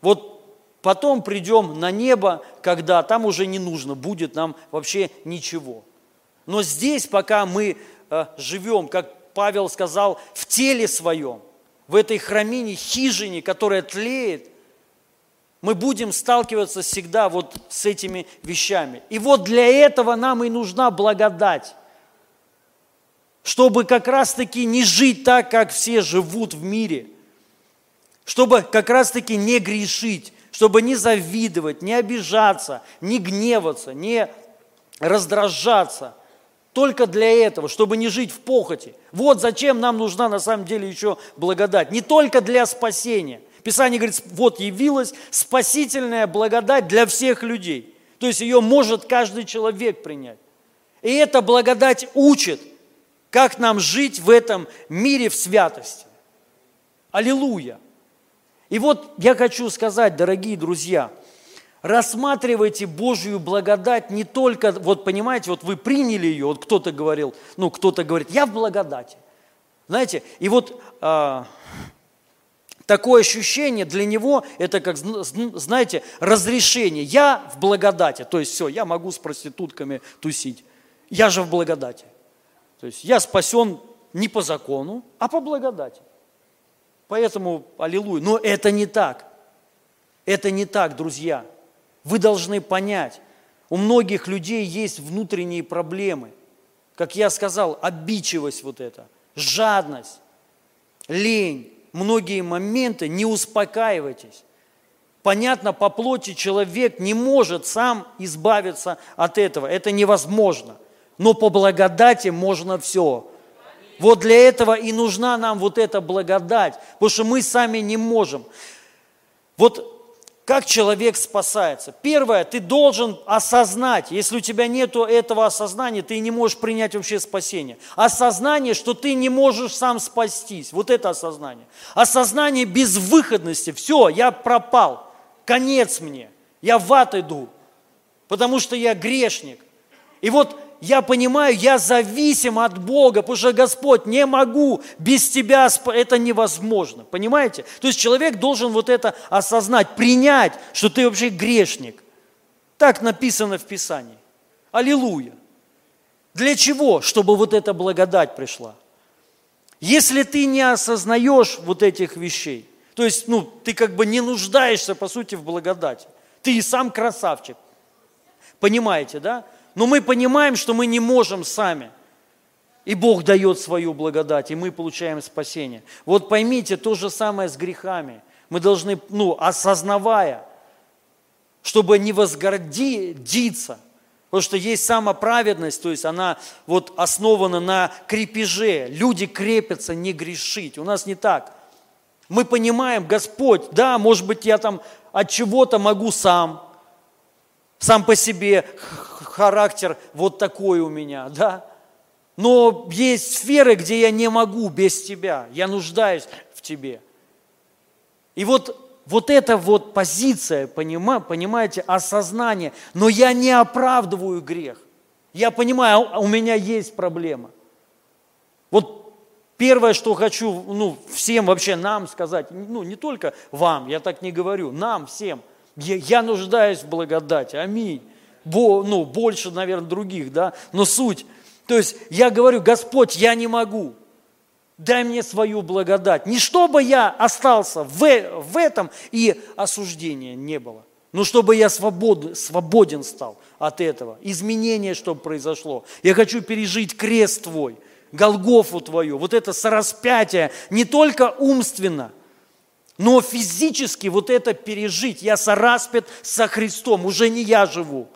Вот потом придем на небо, когда там уже не нужно будет нам вообще ничего. Но здесь, пока мы э, живем, как Павел сказал, в теле своем, в этой храмине, хижине, которая тлеет, мы будем сталкиваться всегда вот с этими вещами. И вот для этого нам и нужна благодать чтобы как раз-таки не жить так, как все живут в мире, чтобы как раз-таки не грешить, чтобы не завидовать, не обижаться, не гневаться, не раздражаться. Только для этого, чтобы не жить в похоти. Вот зачем нам нужна на самом деле еще благодать. Не только для спасения. Писание говорит, вот явилась спасительная благодать для всех людей. То есть ее может каждый человек принять. И эта благодать учит, как нам жить в этом мире в святости. Аллилуйя! И вот я хочу сказать, дорогие друзья, рассматривайте Божью благодать не только, вот понимаете, вот вы приняли ее, вот кто-то говорил, ну кто-то говорит, я в благодати. Знаете, и вот а, такое ощущение для него, это как, знаете, разрешение. Я в благодати, то есть все, я могу с проститутками тусить. Я же в благодати. То есть я спасен не по закону, а по благодати. Поэтому, аллилуйя. Но это не так. Это не так, друзья. Вы должны понять, у многих людей есть внутренние проблемы. Как я сказал, обидчивость вот эта, жадность, лень, многие моменты, не успокаивайтесь. Понятно, по плоти человек не может сам избавиться от этого. Это невозможно. Но по благодати можно все. Вот для этого и нужна нам вот эта благодать, потому что мы сами не можем. Вот как человек спасается? Первое, ты должен осознать, если у тебя нет этого осознания, ты не можешь принять вообще спасение. Осознание, что ты не можешь сам спастись, вот это осознание. Осознание безвыходности, все, я пропал, конец мне, я в ад иду, потому что я грешник. И вот я понимаю, я зависим от Бога, потому что, Господь, не могу без Тебя, это невозможно, понимаете? То есть человек должен вот это осознать, принять, что ты вообще грешник. Так написано в Писании. Аллилуйя. Для чего? Чтобы вот эта благодать пришла. Если ты не осознаешь вот этих вещей, то есть, ну, ты как бы не нуждаешься, по сути, в благодати. Ты и сам красавчик. Понимаете, да? Но мы понимаем, что мы не можем сами. И Бог дает свою благодать, и мы получаем спасение. Вот поймите, то же самое с грехами. Мы должны, ну, осознавая, чтобы не возгордиться, потому что есть самоправедность, то есть она вот основана на крепеже. Люди крепятся не грешить. У нас не так. Мы понимаем, Господь, да, может быть, я там от чего-то могу сам, сам по себе характер вот такой у меня, да. Но есть сферы, где я не могу без тебя, я нуждаюсь в тебе. И вот, вот эта вот позиция, понимаете, осознание, но я не оправдываю грех. Я понимаю, а у меня есть проблема. Вот первое, что хочу ну, всем вообще нам сказать, ну не только вам, я так не говорю, нам всем, я, я нуждаюсь в благодати, аминь бо, ну, больше, наверное, других, да, но суть. То есть я говорю, Господь, я не могу, дай мне свою благодать. Не чтобы я остался в, в этом и осуждения не было, но чтобы я свобод, свободен стал от этого. Изменение, чтобы произошло. Я хочу пережить крест Твой, Голгофу Твою, вот это сораспятие, не только умственно, но физически вот это пережить. Я сораспят со Христом, уже не я живу,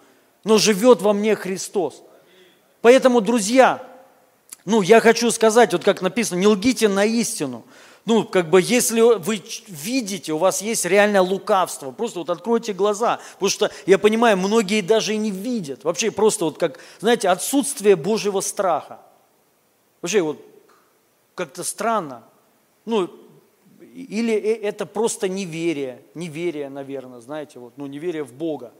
но живет во мне Христос. Поэтому, друзья, ну, я хочу сказать, вот как написано, не лгите на истину. Ну, как бы, если вы видите, у вас есть реальное лукавство, просто вот откройте глаза, потому что, я понимаю, многие даже и не видят. Вообще просто вот как, знаете, отсутствие Божьего страха. Вообще вот как-то странно. Ну, или э, это просто неверие, неверие, наверное, знаете, вот, ну, неверие в Бога.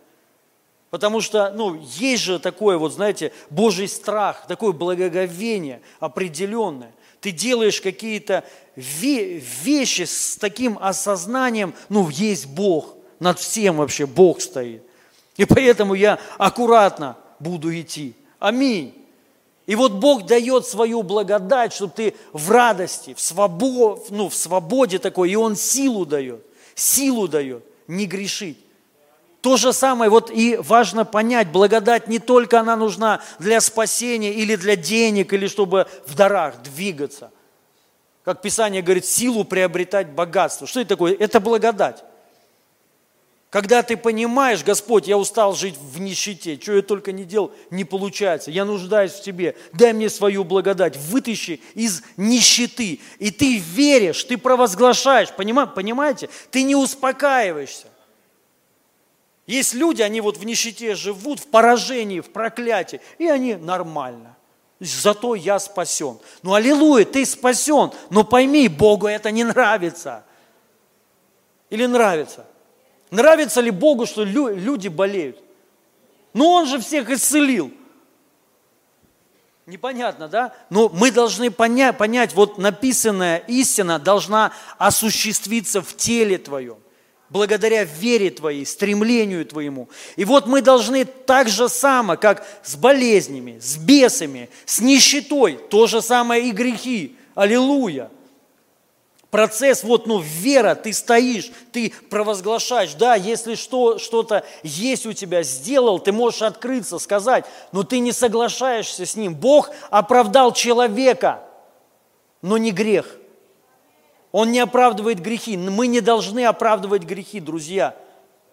Потому что, ну, есть же такое, вот, знаете, Божий страх, такое благоговение определенное. Ты делаешь какие-то вещи с таким осознанием, ну, есть Бог, над всем вообще Бог стоит. И поэтому я аккуратно буду идти. Аминь. И вот Бог дает свою благодать, чтобы ты в радости, в, свободе, ну, в свободе такой, и Он силу дает, силу дает не грешить. То же самое, вот и важно понять, благодать не только она нужна для спасения или для денег, или чтобы в дарах двигаться. Как Писание говорит, силу приобретать богатство. Что это такое? Это благодать. Когда ты понимаешь, Господь, я устал жить в нищете, что я только не делал, не получается, я нуждаюсь в Тебе, дай мне свою благодать, вытащи из нищеты. И ты веришь, ты провозглашаешь, понимаете? Ты не успокаиваешься. Есть люди, они вот в нищете живут, в поражении, в проклятии, и они нормально. Зато я спасен. Ну, аллилуйя, ты спасен, но пойми, Богу это не нравится. Или нравится? Нравится ли Богу, что люди болеют? Ну, Он же всех исцелил. Непонятно, да? Но мы должны понять, понять, вот написанная истина должна осуществиться в теле твоем, благодаря вере твоей, стремлению твоему. И вот мы должны так же само, как с болезнями, с бесами, с нищетой, то же самое и грехи. Аллилуйя процесс, вот, ну, вера, ты стоишь, ты провозглашаешь, да, если что, что-то есть у тебя, сделал, ты можешь открыться, сказать, но ты не соглашаешься с ним. Бог оправдал человека, но не грех. Он не оправдывает грехи. Мы не должны оправдывать грехи, друзья.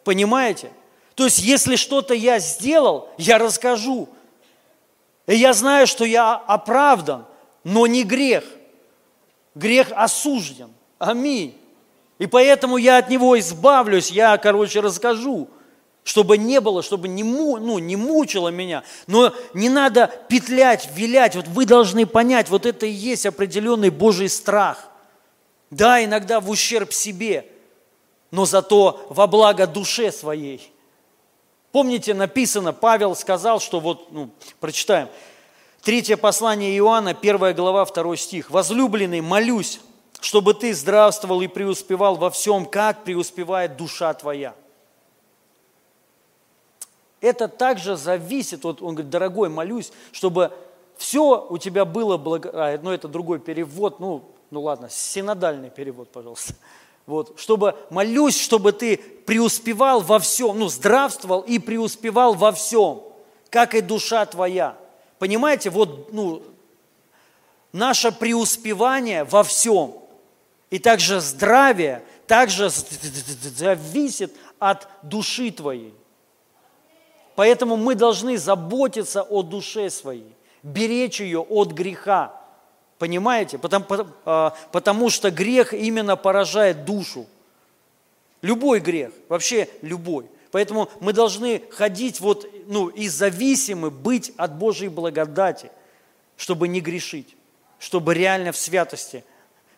Понимаете? То есть, если что-то я сделал, я расскажу. И я знаю, что я оправдан, но не грех – Грех осужден. Аминь. И поэтому я от него избавлюсь, я, короче, расскажу, чтобы не было, чтобы не, му, ну, не мучило меня. Но не надо петлять, вилять. Вот вы должны понять, вот это и есть определенный Божий страх. Да, иногда в ущерб себе, но зато во благо душе своей. Помните, написано, Павел сказал, что вот, ну, прочитаем, Третье послание Иоанна, первая глава, второй стих. «Возлюбленный, молюсь, чтобы ты здравствовал и преуспевал во всем, как преуспевает душа твоя». Это также зависит, вот он говорит, дорогой, молюсь, чтобы все у тебя было благо... А, ну, это другой перевод, ну, ну ладно, синодальный перевод, пожалуйста. Вот, чтобы, молюсь, чтобы ты преуспевал во всем, ну, здравствовал и преуспевал во всем, как и душа твоя. Понимаете, вот ну, наше преуспевание во всем и также здравие также зависит от души твоей. Поэтому мы должны заботиться о душе своей, беречь ее от греха. Понимаете? Потому, а, потому что грех именно поражает душу. Любой грех, вообще любой – Поэтому мы должны ходить вот, ну, и зависимы быть от Божьей благодати, чтобы не грешить, чтобы реально в святости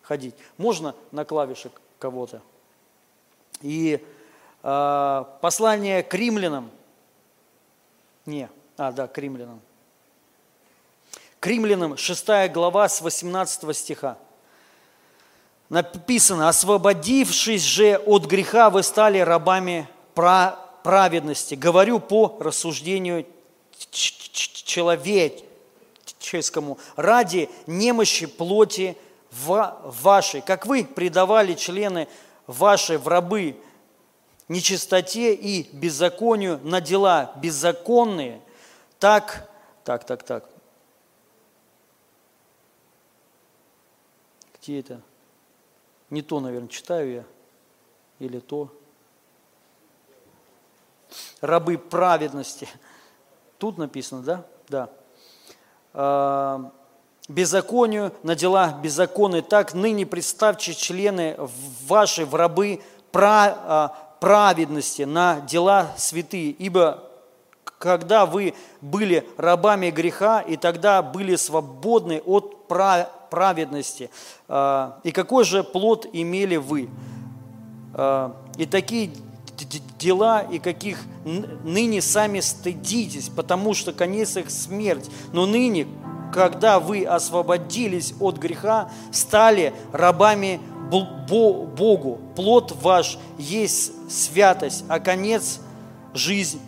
ходить. Можно на клавиши кого-то? И э, послание к римлянам, не, а, да, к римлянам. К римлянам 6 глава с 18 стиха. Написано, освободившись же от греха, вы стали рабами праведности. Говорю по рассуждению человеческому, ради немощи плоти вашей, как вы предавали члены ваши в рабы нечистоте и беззаконию на дела беззаконные, так, так, так, так. Где это? Не то, наверное, читаю я, или то рабы праведности. Тут написано, да? Да. А, беззаконию, на дела беззаконные. Так ныне представьте члены ваши в рабы а, праведности, на дела святые. Ибо когда вы были рабами греха, и тогда были свободны от праведности. А, и какой же плод имели вы? И такие дела и каких ныне сами стыдитесь, потому что конец их смерть. Но ныне, когда вы освободились от греха, стали рабами Богу. Плод ваш есть святость, а конец – жизнь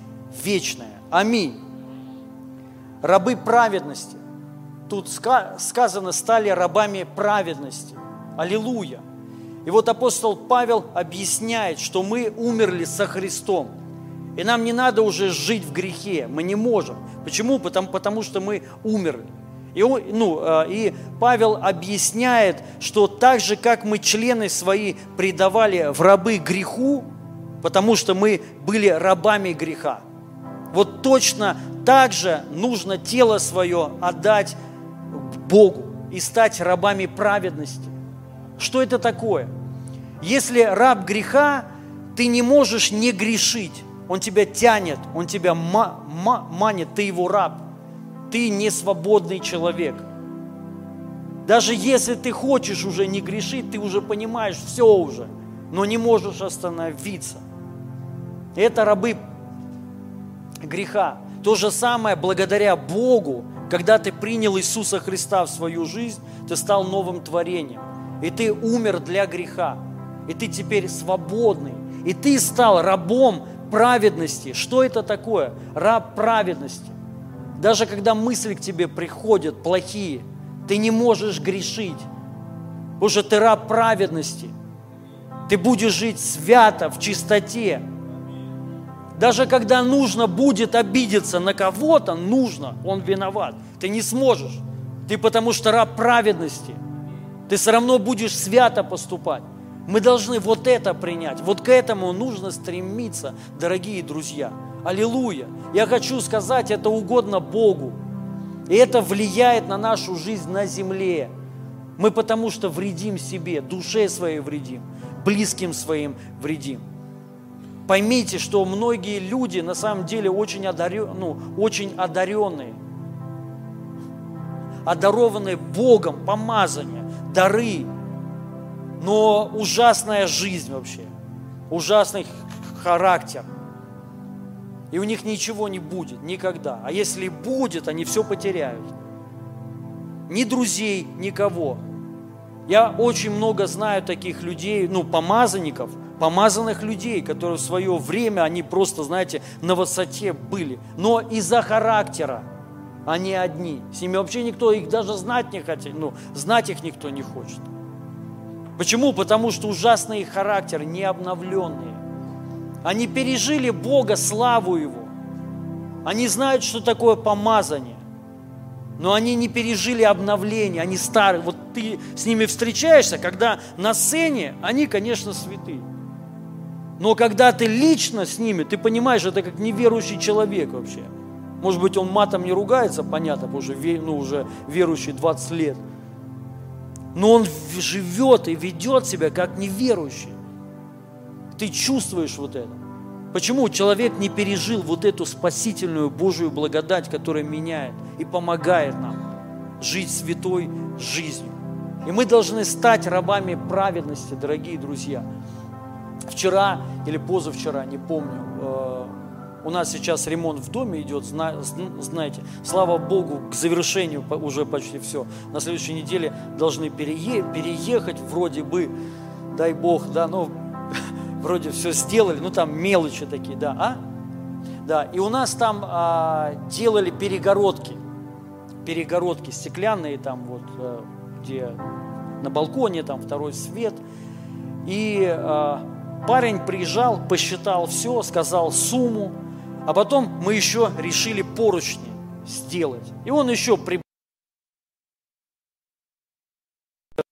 вечная. Аминь. Рабы праведности. Тут сказано, стали рабами праведности. Аллилуйя. И вот апостол Павел объясняет, что мы умерли со Христом. И нам не надо уже жить в грехе, мы не можем. Почему? Потому, потому что мы умерли. И, ну, а, и Павел объясняет, что так же, как мы члены свои предавали в рабы греху, потому что мы были рабами греха, вот точно так же нужно тело свое отдать Богу и стать рабами праведности. Что это такое? Если раб греха, ты не можешь не грешить. Он тебя тянет, он тебя ма- ма- манит, ты его раб. Ты не свободный человек. Даже если ты хочешь уже не грешить, ты уже понимаешь все уже, но не можешь остановиться. Это рабы греха. То же самое благодаря Богу Когда ты принял Иисуса Христа в свою жизнь, ты стал новым творением. И ты умер для греха. И ты теперь свободный. И ты стал рабом праведности. Что это такое? Раб праведности. Даже когда мысли к тебе приходят плохие, ты не можешь грешить. Потому ты раб праведности. Ты будешь жить свято, в чистоте. Даже когда нужно будет обидеться на кого-то, нужно, он виноват. Ты не сможешь. Ты потому что раб праведности. Ты все равно будешь свято поступать. Мы должны вот это принять. Вот к этому нужно стремиться, дорогие друзья. Аллилуйя. Я хочу сказать, это угодно Богу. И это влияет на нашу жизнь на земле. Мы потому что вредим себе, душе своей вредим, близким своим вредим. Поймите, что многие люди на самом деле очень, одарен, ну, очень одаренные, одарованные Богом, помазания, дары, но ужасная жизнь вообще, ужасный характер. И у них ничего не будет никогда. А если будет, они все потеряют. Ни друзей, никого. Я очень много знаю таких людей, ну, помазанников, помазанных людей, которые в свое время, они просто, знаете, на высоте были. Но из-за характера они одни. С ними вообще никто, их даже знать не хотел, ну, знать их никто не хочет. Почему? Потому что ужасный их характер, не обновленные. Они пережили Бога, славу Его. Они знают, что такое помазание. Но они не пережили обновление, они старые. Вот ты с ними встречаешься, когда на сцене они, конечно, святые. Но когда ты лично с ними, ты понимаешь, это как неверующий человек вообще. Может быть, он матом не ругается, понятно, потому что ну, уже верующий 20 лет – но он живет и ведет себя как неверующий. Ты чувствуешь вот это. Почему человек не пережил вот эту спасительную Божию благодать, которая меняет и помогает нам жить святой жизнью? И мы должны стать рабами праведности, дорогие друзья. Вчера или позавчера, не помню, э, у нас сейчас ремонт в доме идет, знаете, слава Богу, к завершению уже почти все. На следующей неделе должны перее, переехать, вроде бы, дай Бог, да, ну, (laughs) вроде все сделали, ну, там мелочи такие, да, а? Да, и у нас там а, делали перегородки, перегородки стеклянные там вот, а, где на балконе там второй свет. И а, парень приезжал, посчитал все, сказал сумму, а потом мы еще решили поручни сделать. И он еще при...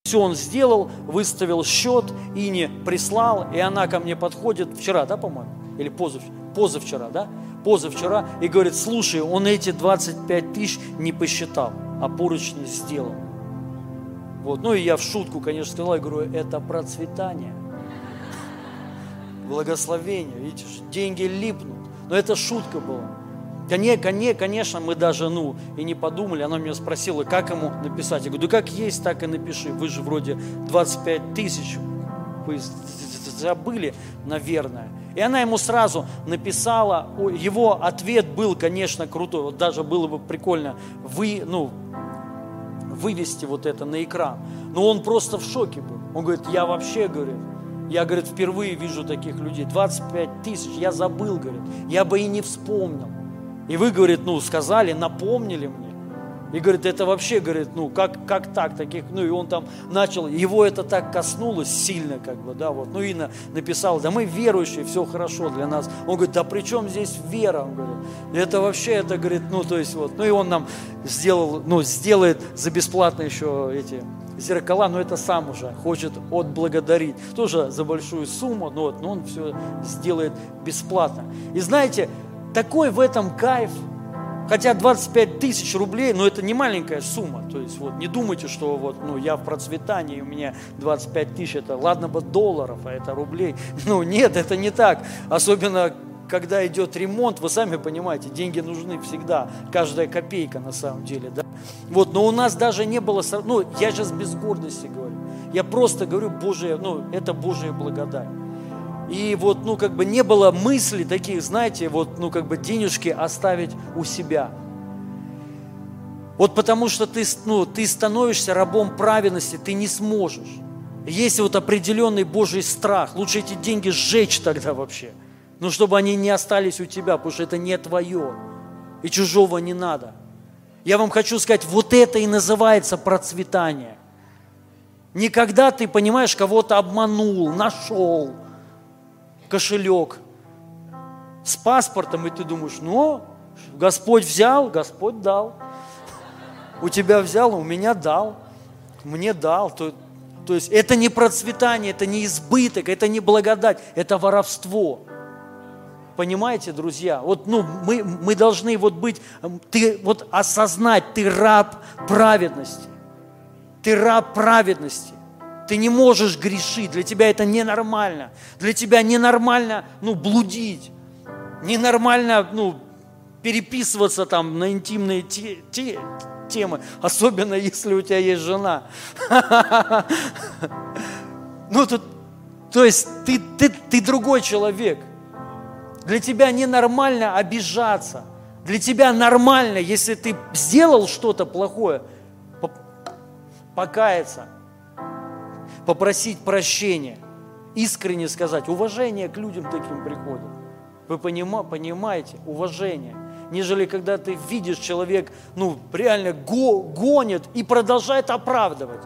Все он сделал, выставил счет, и не прислал, и она ко мне подходит вчера, да, по-моему? Или позавчера, позавчера, да? Позавчера, и говорит, слушай, он эти 25 тысяч не посчитал, а поручни сделал. Вот. Ну и я в шутку, конечно, сказал, я говорю, это процветание, благословение, видите, деньги липнут. Но это шутка была. Конечно, мы даже, ну, и не подумали. Она меня спросила, как ему написать. Я говорю, да как есть, так и напиши. Вы же вроде 25 тысяч вы забыли, наверное. И она ему сразу написала, его ответ был, конечно, крутой. Вот даже было бы прикольно вы, ну, вывести вот это на экран. Но он просто в шоке был. Он говорит, я вообще, говорит, я, говорит, впервые вижу таких людей. 25 тысяч, я забыл, говорит. Я бы и не вспомнил. И вы, говорит, ну, сказали, напомнили мне. И говорит, это вообще, говорит, ну, как, как так, таких, ну, и он там начал, его это так коснулось сильно, как бы, да, вот, ну, и на, написал, да мы верующие, все хорошо для нас. Он говорит, да при чем здесь вера, он говорит, это вообще, это, говорит, ну, то есть, вот, ну, и он нам сделал, ну, сделает за бесплатно еще эти зеркала, но это сам уже хочет отблагодарить. Тоже за большую сумму, но, вот, но он все сделает бесплатно. И знаете, такой в этом кайф, Хотя 25 тысяч рублей, но это не маленькая сумма. То есть вот не думайте, что вот ну, я в процветании, у меня 25 тысяч, это ладно бы долларов, а это рублей. (laughs) Ну нет, это не так. Особенно когда идет ремонт, вы сами понимаете, деньги нужны всегда, каждая копейка на самом деле, да. Вот, но у нас даже не было, ну, я сейчас без гордости говорю, я просто говорю, Божие, ну, это Божья благодать. И вот, ну, как бы не было мыслей таких, знаете, вот, ну, как бы денежки оставить у себя. Вот потому что ты, ну, ты становишься рабом праведности, ты не сможешь. Есть вот определенный Божий страх. Лучше эти деньги сжечь тогда вообще. Ну, чтобы они не остались у тебя, потому что это не твое. И чужого не надо. Я вам хочу сказать, вот это и называется процветание. Никогда ты, понимаешь, кого-то обманул, нашел кошелек с паспортом, и ты думаешь, ну, Господь взял, Господь дал. У тебя взял, у меня дал, мне дал. То, то есть это не процветание, это не избыток, это не благодать, это воровство. Понимаете, друзья? Вот ну, мы, мы должны вот быть, ты вот осознать, ты раб праведности. Ты раб праведности. Ты не можешь грешить, для тебя это ненормально. Для тебя ненормально, ну, блудить. Ненормально, ну, переписываться там на интимные те, те, темы, особенно если у тебя есть жена. (laughs) Ну, тут, то есть ты, ты, ты другой человек. Для тебя ненормально обижаться. Для тебя нормально, если ты сделал что-то плохое, покаяться, попросить прощения, искренне сказать, уважение к людям таким приходит. Вы понимаете, уважение нежели когда ты видишь, человек, ну, реально го, гонит и продолжает оправдывать.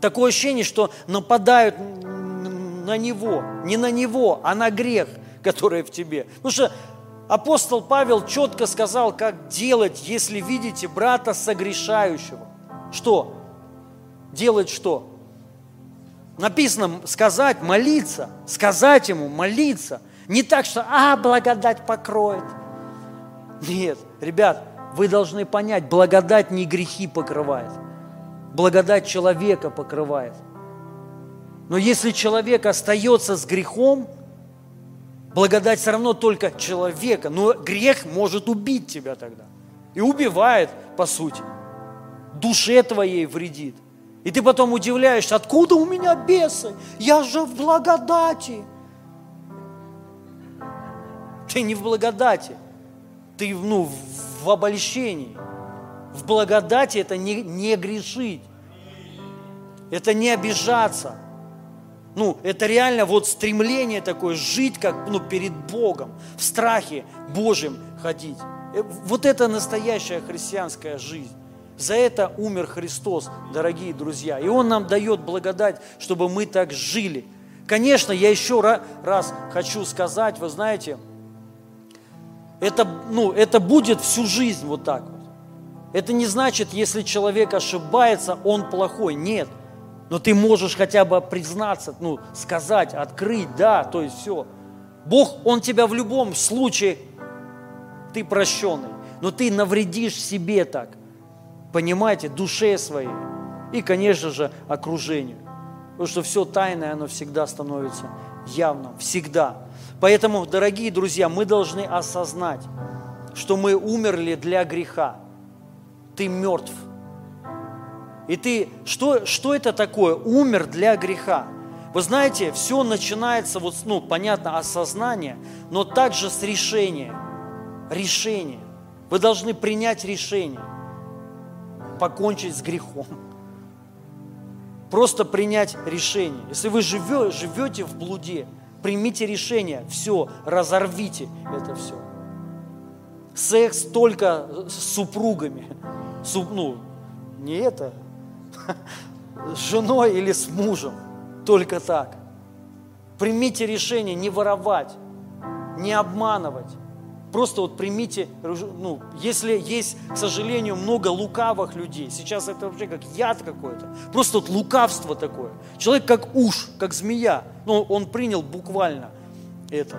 Такое ощущение, что нападают на него, не на него, а на грех, (laughs) который в тебе. Потому что апостол Павел четко сказал, как делать, если видите брата согрешающего. Что? Делать что? Написано сказать, молиться, сказать ему, молиться. Не так, что, а, благодать покроет – нет, ребят, вы должны понять, благодать не грехи покрывает. Благодать человека покрывает. Но если человек остается с грехом, благодать все равно только человека. Но грех может убить тебя тогда. И убивает, по сути. Душе твоей вредит. И ты потом удивляешься, откуда у меня бесы? Я же в благодати. Ты не в благодати ты ну, в обольщении. В благодати это не, не грешить. Это не обижаться. Ну, это реально вот стремление такое, жить как ну, перед Богом, в страхе Божьем ходить. Э, вот это настоящая христианская жизнь. За это умер Христос, дорогие друзья. И Он нам дает благодать, чтобы мы так жили. Конечно, я еще раз хочу сказать, вы знаете, это, ну, это будет всю жизнь вот так вот. Это не значит, если человек ошибается, он плохой. Нет. Но ты можешь хотя бы признаться, ну, сказать, открыть, да, то есть все. Бог, Он тебя в любом случае, ты прощенный. Но ты навредишь себе так, понимаете, душе своей и, конечно же, окружению. Потому что все тайное, оно всегда становится явным, всегда. Поэтому, дорогие друзья, мы должны осознать, что мы умерли для греха. Ты мертв. И ты, что, что это такое? Умер для греха. Вы знаете, все начинается, вот, ну, понятно, осознание, но также с решения. Решение. Вы должны принять решение. Покончить с грехом. Просто принять решение. Если вы живете, живете в блуде, примите решение, все, разорвите это все. Секс только с супругами, Суп, ну, не это, (laughs) с женой или с мужем, только так. Примите решение не воровать, не обманывать, Просто вот примите, ну, если есть, к сожалению, много лукавых людей, сейчас это вообще как яд какой-то, просто вот лукавство такое. Человек как уж, как змея, ну, он принял буквально это,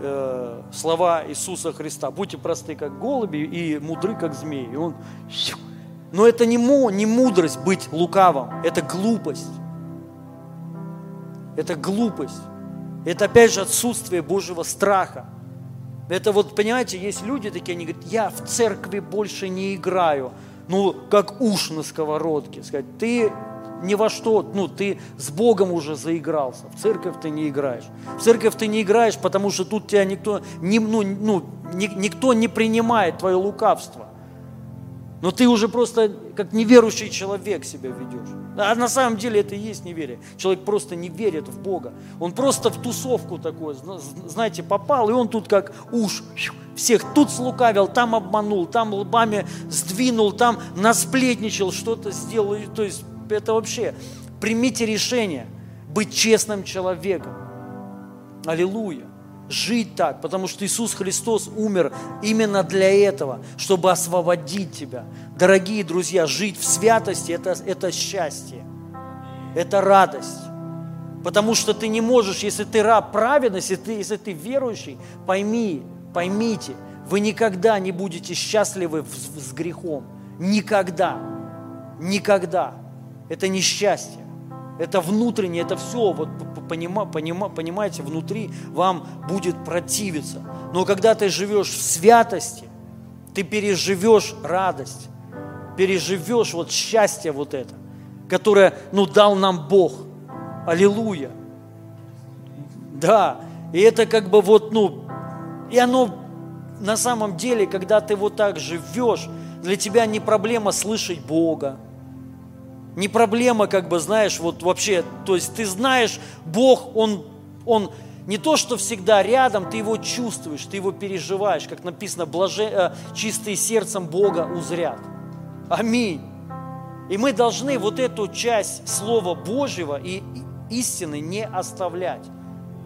э, слова Иисуса Христа. Будьте просты, как голуби, и мудры, как змеи. И он, но это не, мо, не мудрость быть лукавым, это глупость. Это глупость. Это опять же отсутствие Божьего страха. Это вот, понимаете, есть люди такие, они говорят, я в церкви больше не играю. Ну, как уж на сковородке. Сказать, ты ни во что, ну, ты с Богом уже заигрался. В церковь ты не играешь. В церковь ты не играешь, потому что тут тебя никто не, ну, ну, ни, никто не принимает твое лукавство. Но ты уже просто как неверующий человек себя ведешь. А на самом деле это и есть неверие. Человек просто не верит в Бога. Он просто в тусовку такой, знаете, попал, и он тут как уж всех тут слукавил, там обманул, там лбами сдвинул, там насплетничал, что-то сделал. То есть это вообще, примите решение быть честным человеком. Аллилуйя жить так, потому что Иисус Христос умер именно для этого, чтобы освободить тебя. Дорогие друзья, жить в святости это, – это счастье, это радость. Потому что ты не можешь, если ты раб праведности, если ты, если ты верующий, пойми, поймите, вы никогда не будете счастливы с, с грехом. Никогда. Никогда. Это несчастье. Это внутреннее, это все, вот понима, понима, понимаете, внутри вам будет противиться. Но когда ты живешь в святости, ты переживешь радость, переживешь вот счастье вот это, которое, ну, дал нам Бог. Аллилуйя. Да, и это как бы вот, ну, и оно на самом деле, когда ты вот так живешь, для тебя не проблема слышать Бога, не проблема, как бы, знаешь, вот вообще, то есть ты знаешь, Бог, Он, Он не то, что всегда рядом, ты Его чувствуешь, ты Его переживаешь, как написано, блаже, э, чистые сердцем Бога узрят. Аминь. И мы должны вот эту часть Слова Божьего и истины не оставлять.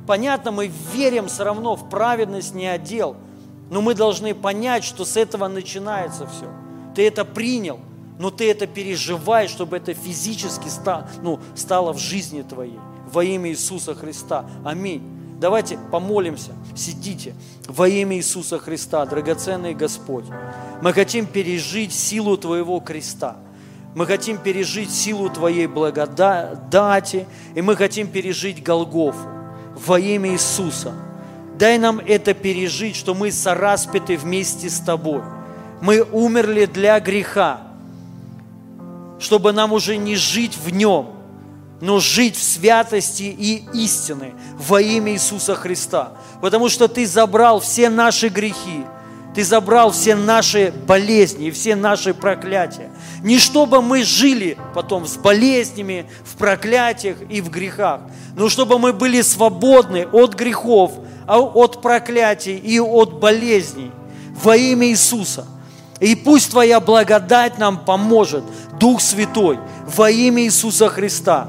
Понятно, мы верим все равно в праведность не отдел, но мы должны понять, что с этого начинается все. Ты это принял – но ты это переживаешь, чтобы это физически стало, ну, стало в жизни твоей. Во имя Иисуса Христа. Аминь. Давайте помолимся. Сидите. Во имя Иисуса Христа, драгоценный Господь. Мы хотим пережить силу Твоего креста. Мы хотим пережить силу Твоей благодати, и мы хотим пережить Голгофу во имя Иисуса. Дай нам это пережить, что мы сораспяты вместе с Тобой. Мы умерли для греха, чтобы нам уже не жить в нем, но жить в святости и истины во имя Иисуса Христа. Потому что Ты забрал все наши грехи, Ты забрал все наши болезни и все наши проклятия. Не чтобы мы жили потом с болезнями, в проклятиях и в грехах, но чтобы мы были свободны от грехов, а от проклятий и от болезней во имя Иисуса. И пусть Твоя благодать нам поможет, Дух Святой, во имя Иисуса Христа.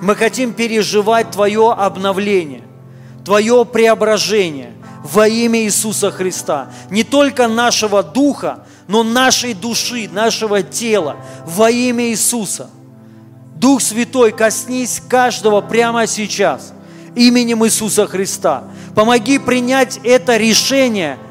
Мы хотим переживать Твое обновление, Твое преображение во имя Иисуса Христа. Не только нашего духа, но нашей души, нашего тела во имя Иисуса. Дух Святой, коснись каждого прямо сейчас именем Иисуса Христа. Помоги принять это решение –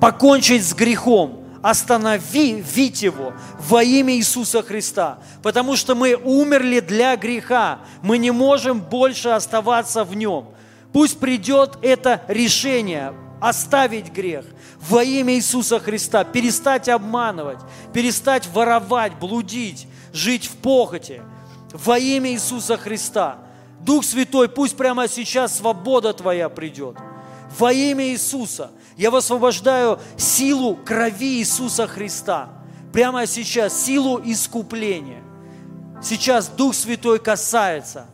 покончить с грехом, остановить его во имя Иисуса Христа, потому что мы умерли для греха, мы не можем больше оставаться в нем. Пусть придет это решение оставить грех во имя Иисуса Христа, перестать обманывать, перестать воровать, блудить, жить в похоти во имя Иисуса Христа. Дух Святой, пусть прямо сейчас свобода Твоя придет во имя Иисуса – я высвобождаю силу крови Иисуса Христа. Прямо сейчас силу искупления. Сейчас Дух Святой касается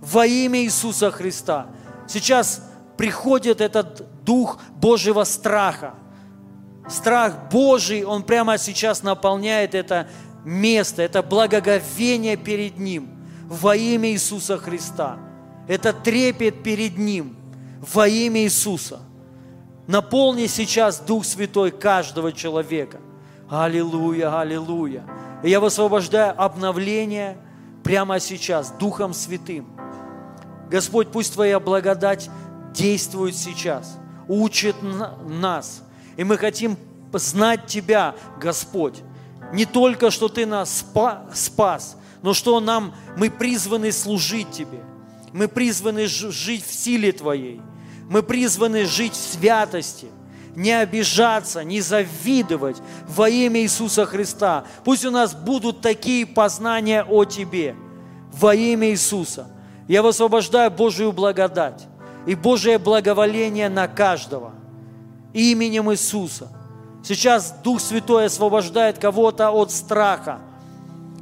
во имя Иисуса Христа. Сейчас приходит этот Дух Божьего страха. Страх Божий, он прямо сейчас наполняет это место, это благоговение перед Ним во имя Иисуса Христа. Это трепет перед Ним во имя Иисуса – Наполни сейчас Дух Святой каждого человека. Аллилуйя, аллилуйя. И я высвобождаю обновление прямо сейчас Духом Святым. Господь, пусть Твоя благодать действует сейчас, учит нас. И мы хотим знать Тебя, Господь. Не только, что Ты нас спас, но что нам, мы призваны служить Тебе. Мы призваны жить в силе Твоей. Мы призваны жить в святости, не обижаться, не завидовать во имя Иисуса Христа. Пусть у нас будут такие познания о Тебе во имя Иисуса. Я высвобождаю Божию благодать и Божие благоволение на каждого именем Иисуса. Сейчас Дух Святой освобождает кого-то от страха.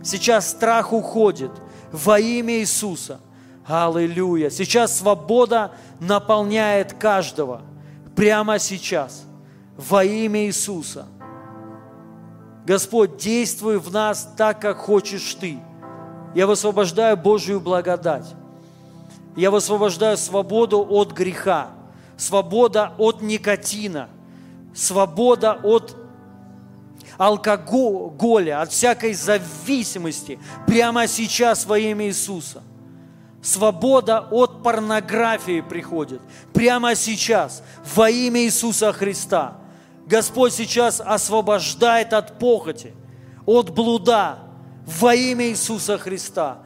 Сейчас страх уходит во имя Иисуса. Аллилуйя. Сейчас свобода наполняет каждого. Прямо сейчас. Во имя Иисуса. Господь, действуй в нас так, как хочешь Ты. Я высвобождаю Божью благодать. Я высвобождаю свободу от греха, свобода от никотина, свобода от алкоголя, от всякой зависимости прямо сейчас во имя Иисуса. Свобода от порнографии приходит прямо сейчас во имя Иисуса Христа. Господь сейчас освобождает от похоти, от блуда во имя Иисуса Христа.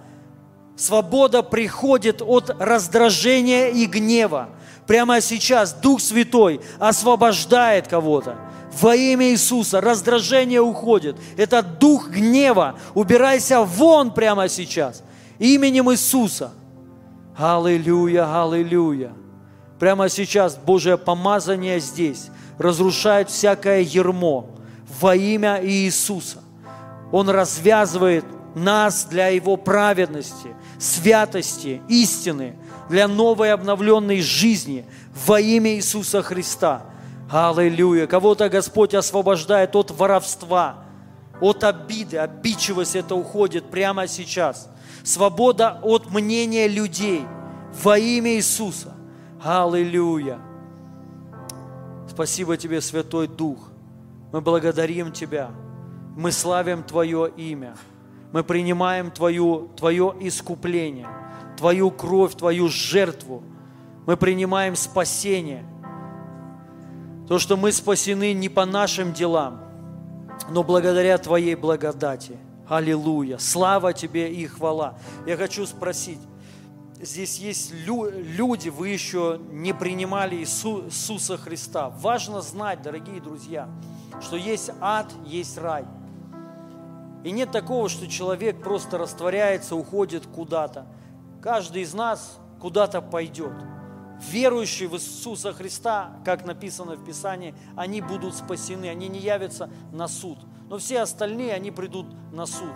Свобода приходит от раздражения и гнева. Прямо сейчас Дух Святой освобождает кого-то. Во имя Иисуса раздражение уходит. Это дух гнева. Убирайся вон прямо сейчас. Именем Иисуса. Аллилуйя, аллилуйя. Прямо сейчас Божье помазание здесь разрушает всякое ермо во имя Иисуса. Он развязывает нас для Его праведности, святости, истины, для новой обновленной жизни во имя Иисуса Христа. Аллилуйя. Кого-то Господь освобождает от воровства, от обиды, обидчивость это уходит прямо сейчас. Свобода от мнения людей во имя Иисуса. Аллилуйя. Спасибо Тебе, Святой Дух. Мы благодарим Тебя. Мы славим Твое имя. Мы принимаем Твою, Твое искупление, Твою кровь, Твою жертву. Мы принимаем спасение. То, что мы спасены не по нашим делам, но благодаря Твоей благодати. Аллилуйя. Слава Тебе и хвала. Я хочу спросить, здесь есть люди, вы еще не принимали Иисуса Христа. Важно знать, дорогие друзья, что есть ад, есть рай. И нет такого, что человек просто растворяется, уходит куда-то. Каждый из нас куда-то пойдет. Верующие в Иисуса Христа, как написано в Писании, они будут спасены, они не явятся на суд. Но все остальные, они придут на суд.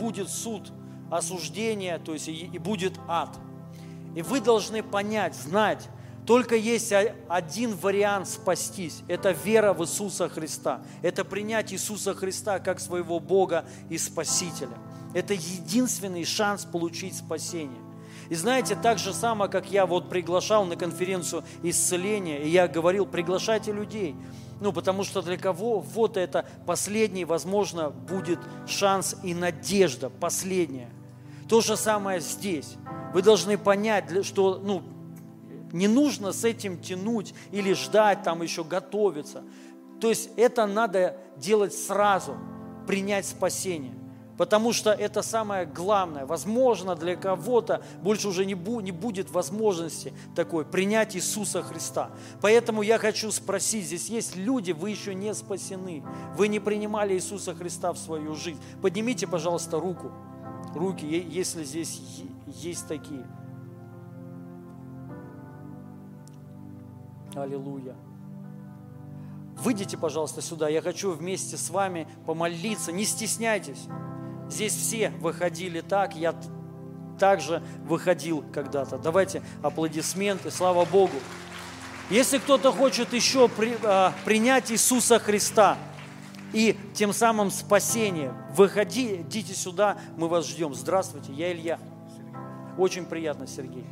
Будет суд, осуждение, то есть и, будет ад. И вы должны понять, знать, только есть один вариант спастись. Это вера в Иисуса Христа. Это принять Иисуса Христа как своего Бога и Спасителя. Это единственный шанс получить спасение. И знаете, так же само, как я вот приглашал на конференцию исцеления, и я говорил, приглашайте людей. Ну, потому что для кого вот это последний, возможно, будет шанс и надежда, последняя. То же самое здесь. Вы должны понять, что ну, не нужно с этим тянуть или ждать, там еще готовиться. То есть это надо делать сразу, принять спасение. Потому что это самое главное. Возможно, для кого-то больше уже не, бу- не будет возможности такой принять Иисуса Христа. Поэтому я хочу спросить, здесь есть люди, вы еще не спасены. Вы не принимали Иисуса Христа в свою жизнь. Поднимите, пожалуйста, руку руки, если здесь есть такие. Аллилуйя. Выйдите, пожалуйста, сюда. Я хочу вместе с вами помолиться. Не стесняйтесь. Здесь все выходили так. Я также выходил когда-то. Давайте аплодисменты. Слава Богу. Если кто-то хочет еще при, а, принять Иисуса Христа, и тем самым спасение. Выходи, идите сюда, мы вас ждем. Здравствуйте, я Илья. Очень приятно, Сергей.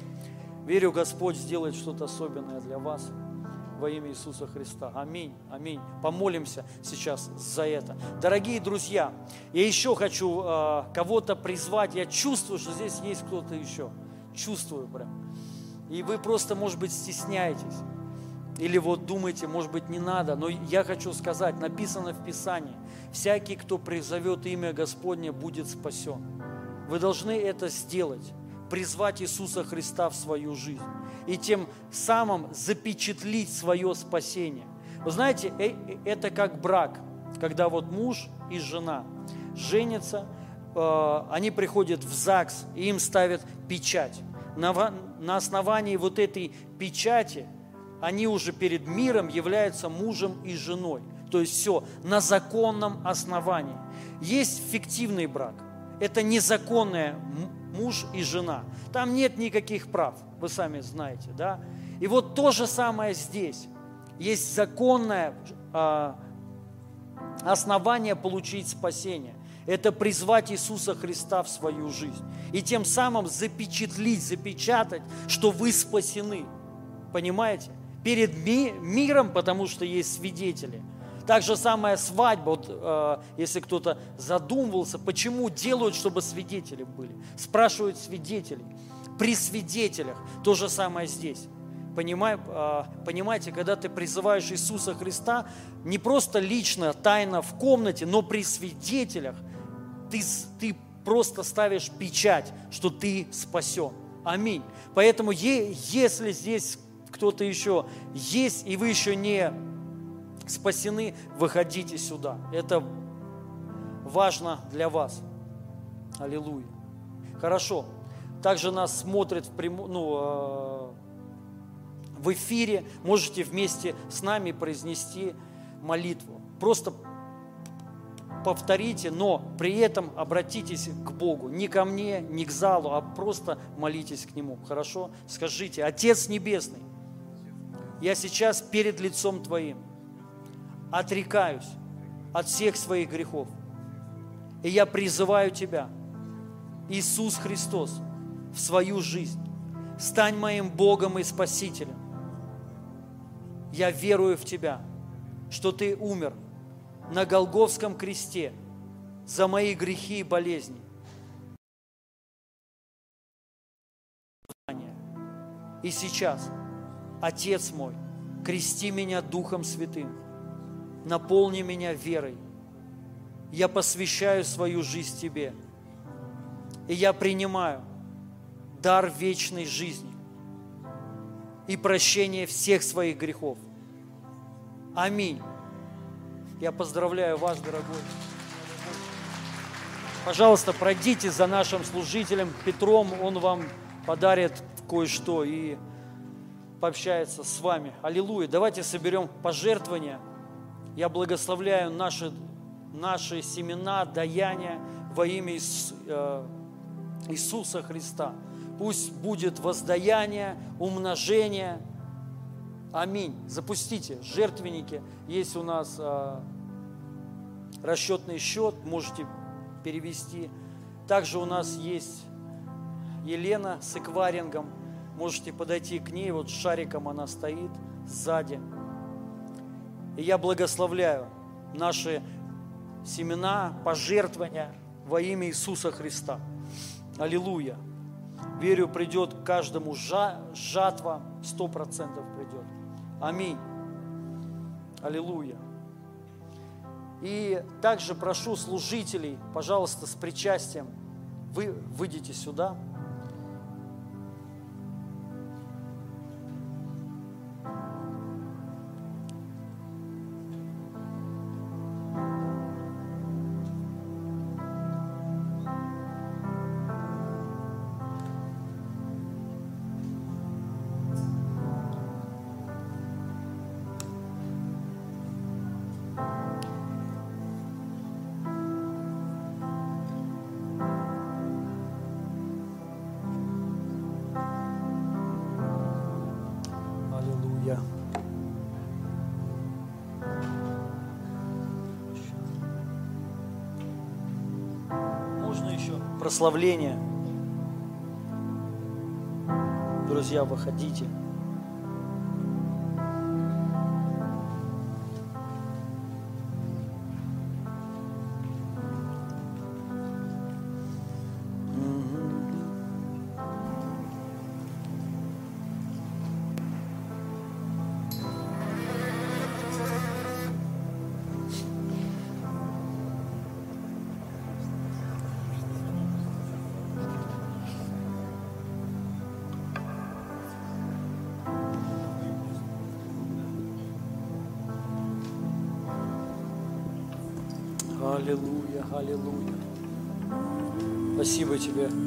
Верю, Господь сделает что-то особенное для вас во имя Иисуса Христа. Аминь, аминь. Помолимся сейчас за это. Дорогие друзья, я еще хочу э, кого-то призвать. Я чувствую, что здесь есть кто-то еще. Чувствую прям. И вы просто, может быть, стесняетесь. Или вот думаете, может быть, не надо, но я хочу сказать, написано в Писании, всякий, кто призовет имя Господне, будет спасен. Вы должны это сделать, призвать Иисуса Христа в свою жизнь и тем самым запечатлить свое спасение. Вы знаете, э, э, это как брак, когда вот муж и жена женятся, э, они приходят в ЗАГС, и им ставят печать. На основании вот этой печати – они уже перед миром являются мужем и женой. то есть все на законном основании. Есть фиктивный брак. Это незаконная муж и жена. Там нет никаких прав, вы сами знаете, да? И вот то же самое здесь. Есть законное э, основание получить спасение. Это призвать Иисуса Христа в свою жизнь. И тем самым запечатлить, запечатать, что вы спасены. Понимаете? Перед ми миром, потому что есть свидетели. Так же самая свадьба, вот, э, если кто-то задумывался, почему делают, чтобы свидетели были. Спрашивают свидетелей. При свидетелях то же самое здесь. Понимай, э, понимаете, когда ты призываешь Иисуса Христа, не просто лично, тайно в комнате, но при свидетелях – ты, ты просто ставишь печать, что ты спасен. Аминь. Поэтому если здесь кто-то еще есть, и вы еще не спасены, выходите сюда. Это важно для вас. Аллилуйя. Хорошо. Также нас смотрят в, прямо, ну, э, в эфире. Можете вместе с нами произнести молитву. Просто повторите, но при этом обратитесь к Богу. Не ко мне, не к залу, а просто молитесь к Нему. Хорошо? Скажите, Отец Небесный, я сейчас перед лицом Твоим отрекаюсь от всех своих грехов. И я призываю Тебя, Иисус Христос, в свою жизнь. Стань моим Богом и Спасителем. Я верую в Тебя, что Ты умер – на Голговском кресте за мои грехи и болезни. И сейчас, Отец мой, крести меня Духом Святым, наполни меня верой. Я посвящаю свою жизнь Тебе. И я принимаю дар вечной жизни и прощение всех своих грехов. Аминь. Я поздравляю вас, дорогой. Пожалуйста, пройдите за нашим служителем Петром, он вам подарит кое-что и пообщается с вами. Аллилуйя. Давайте соберем пожертвования. Я благословляю наши, наши семена, даяния во имя э, Иисуса Христа. Пусть будет воздаяние, умножение – Аминь. Запустите жертвенники. Есть у нас э, расчетный счет, можете перевести. Также у нас есть Елена с эквайрингом. Можете подойти к ней, вот с шариком она стоит сзади. И я благословляю наши семена, пожертвования во имя Иисуса Христа. Аллилуйя. Верю, придет каждому жатва, сто процентов придет. Аминь. Аллилуйя. И также прошу служителей, пожалуйста, с причастием, вы выйдите сюда. Прославления. Друзья, выходите.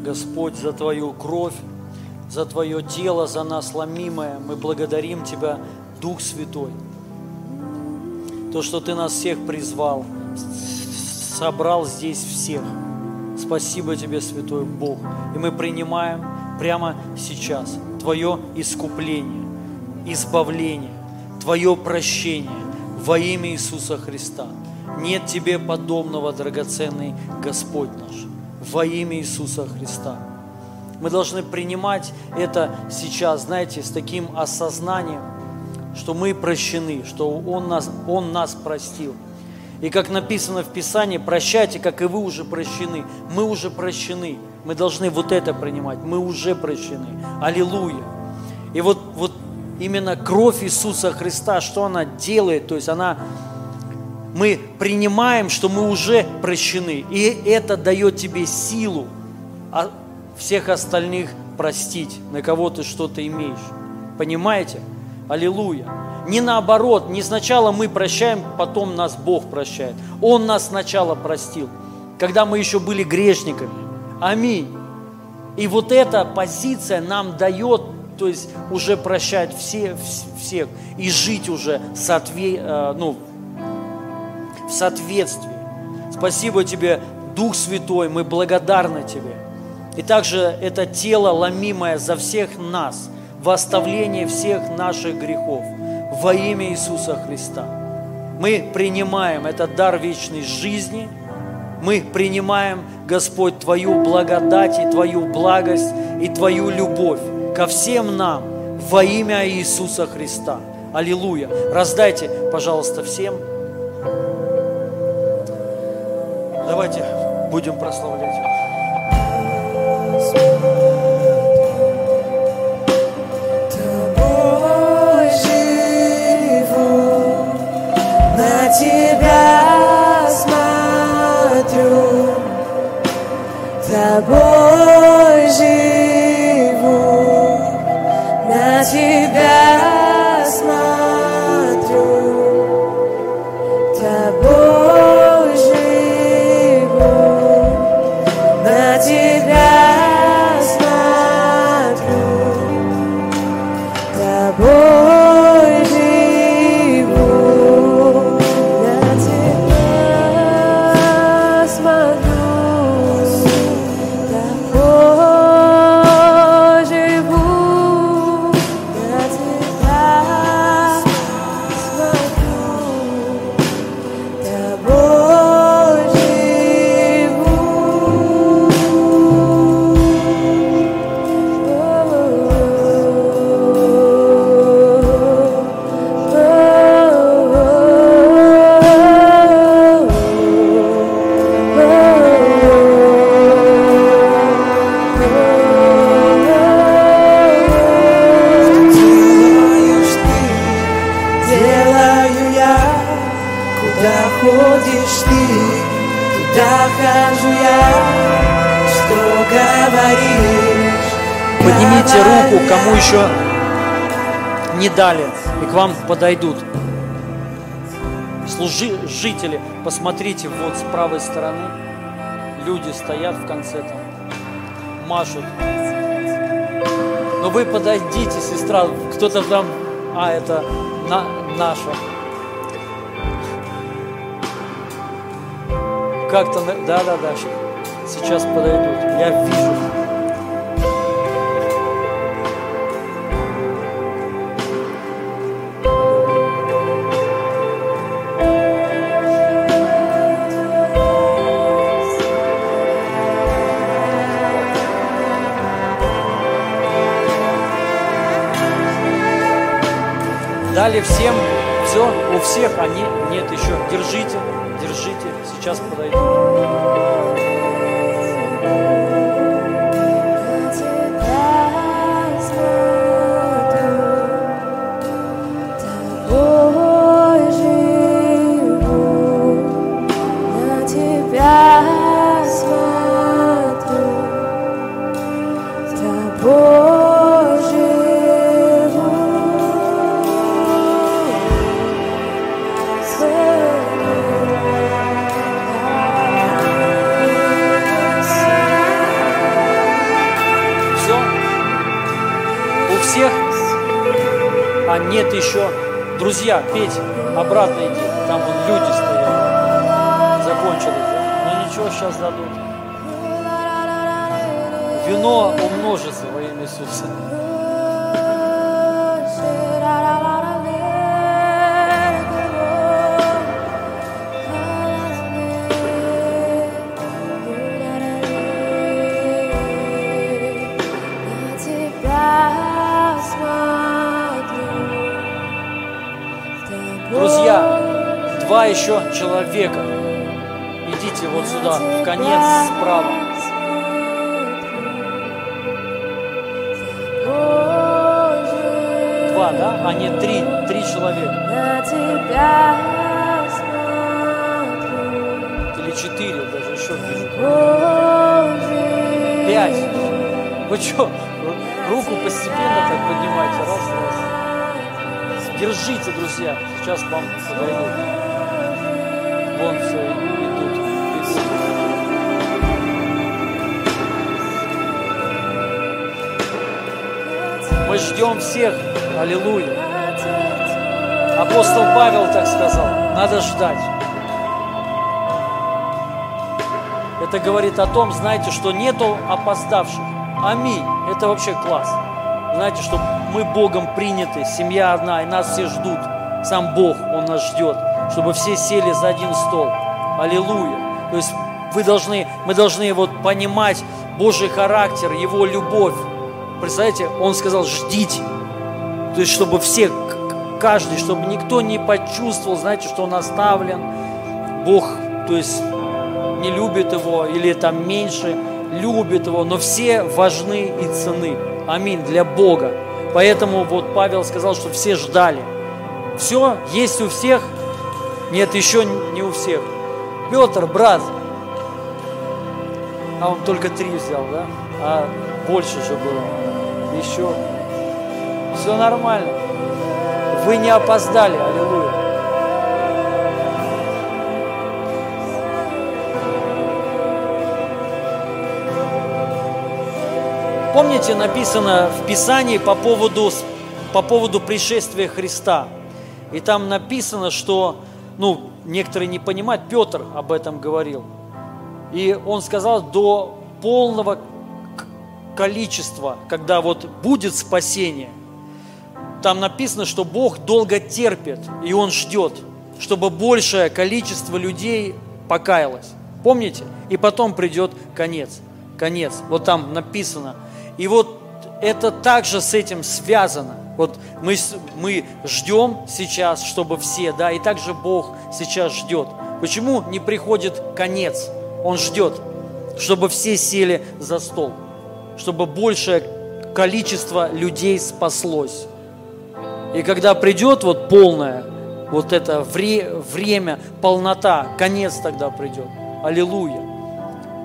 Господь, за Твою кровь, за Твое тело, за нас ломимое. Мы благодарим Тебя, Дух Святой. то, что Ты нас всех призвал, собрал здесь всех. Спасибо Тебе, Святой Бог. И мы принимаем прямо сейчас Твое искупление, избавление, Твое прощение во имя Иисуса Христа. Нет Тебе подобного, драгоценный Господь наш, во имя Иисуса Христа. Мы должны принимать это сейчас, знаете, с таким осознанием, что мы прощены, что Он нас, Он нас простил. И как написано в Писании, прощайте, как и вы уже прощены. Мы уже прощены. Мы должны вот это принимать. Мы уже прощены. Аллилуйя. И вот, вот именно кровь Иисуса Христа, что она делает, то есть она, мы принимаем, что мы уже прощены. И это дает тебе силу а всех остальных простить, на кого ты что-то имеешь. Понимаете? Аллилуйя. Не наоборот, не сначала мы прощаем, потом нас Бог прощает. Он нас сначала простил, когда мы еще были грешниками. Аминь. И вот эта позиция нам дает, то есть уже прощать все, всех и жить уже соотве, э, ну, в соответствии. Спасибо тебе, Дух Святой, мы благодарны тебе. И также это тело, ломимое за всех нас, во оставление всех наших грехов – во имя Иисуса Христа. Мы принимаем этот дар вечной жизни, мы принимаем, Господь, Твою благодать и Твою благость и Твою любовь ко всем нам во имя Иисуса Христа. Аллилуйя. Раздайте, пожалуйста, всем. Давайте будем прославлять дали, и к вам подойдут. Служители, посмотрите, вот с правой стороны люди стоят в конце там, машут. Но вы подойдите, сестра, кто-то там, а, это на, наша. Как-то, да-да-да, сейчас подойдут, я вижу. Дали всем все, у всех, не, нет еще. Держите, держите, сейчас подойдут. Друзья, Петь, обратно иди. Там вон люди стоят. Закончилось, да? Ну ничего, сейчас дадут. Вино умножится во имя Иисуса. Два еще человека. Идите вот сюда, в конец справа. Два, да? А нет, три. Три человека. Или четыре, даже еще вижу. Пять. Вы что, руку постепенно так поднимайте. Раз, раз. Держите, друзья. Сейчас вам подойдут. Идут, идут. Мы ждем всех. Аллилуйя. Апостол Павел так сказал. Надо ждать. Это говорит о том, знаете, что нету опоздавших. Аминь. Это вообще класс. Знаете, что мы Богом приняты, семья одна, и нас все ждут. Сам Бог, Он нас ждет, чтобы все сели за один стол. Аллилуйя. То есть вы должны, мы должны вот понимать Божий характер, Его любовь. Представляете, Он сказал, ждите. То есть, чтобы все, каждый, чтобы никто не почувствовал, знаете, что он оставлен. Бог, то есть, не любит его или там меньше любит его, но все важны и цены. Аминь, для Бога. Поэтому вот Павел сказал, что все ждали. Все есть у всех? Нет, еще не у всех. Петр, брат, а он только три взял, да? А больше же было. Еще. Все нормально. Вы не опоздали, аллилуйя. Помните, написано в Писании по поводу, по поводу пришествия Христа. И там написано, что, ну, некоторые не понимают, Петр об этом говорил. И он сказал, до полного количества, когда вот будет спасение, там написано, что Бог долго терпит, и Он ждет, чтобы большее количество людей покаялось. Помните? И потом придет конец. Конец. Вот там написано. И вот это также с этим связано. Вот мы, мы ждем сейчас, чтобы все, да, и также Бог сейчас ждет. Почему не приходит конец? Он ждет, чтобы все сели за стол, чтобы большее количество людей спаслось. И когда придет вот полное, вот это вре- время, полнота, конец тогда придет. Аллилуйя.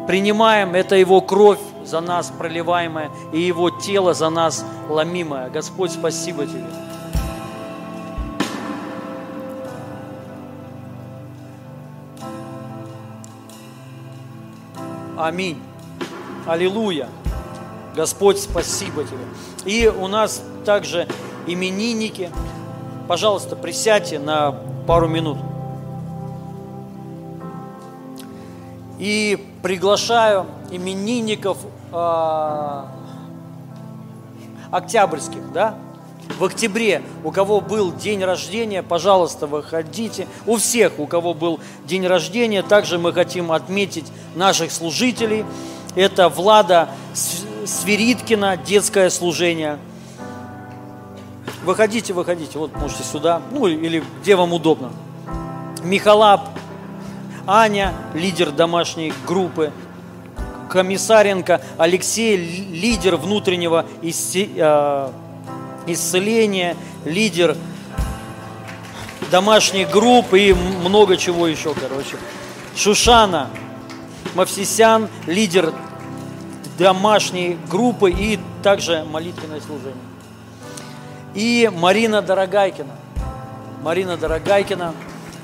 Принимаем, это Его кровь за нас проливаемая и Его тело за нас ломимое. Господь, спасибо Тебе. Аминь. Аллилуйя. Господь, спасибо Тебе. И у нас также именинники. Пожалуйста, присядьте на пару минут. И приглашаю именинников а, октябрьских, да? В октябре, у кого был день рождения, пожалуйста, выходите. У всех, у кого был день рождения, также мы хотим отметить наших служителей. Это Влада Свириткина, детское служение. Выходите, выходите, вот можете сюда, ну или где вам удобно. Михалап, Аня, лидер домашней группы, Комиссаренко, Алексей, ли- лидер внутреннего э, исцеления, лидер домашней группы и много чего еще, короче. Шушана Мавсисян, лидер домашней группы и также молитвенное служение. И Марина Дорогайкина. Марина Дорогайкина.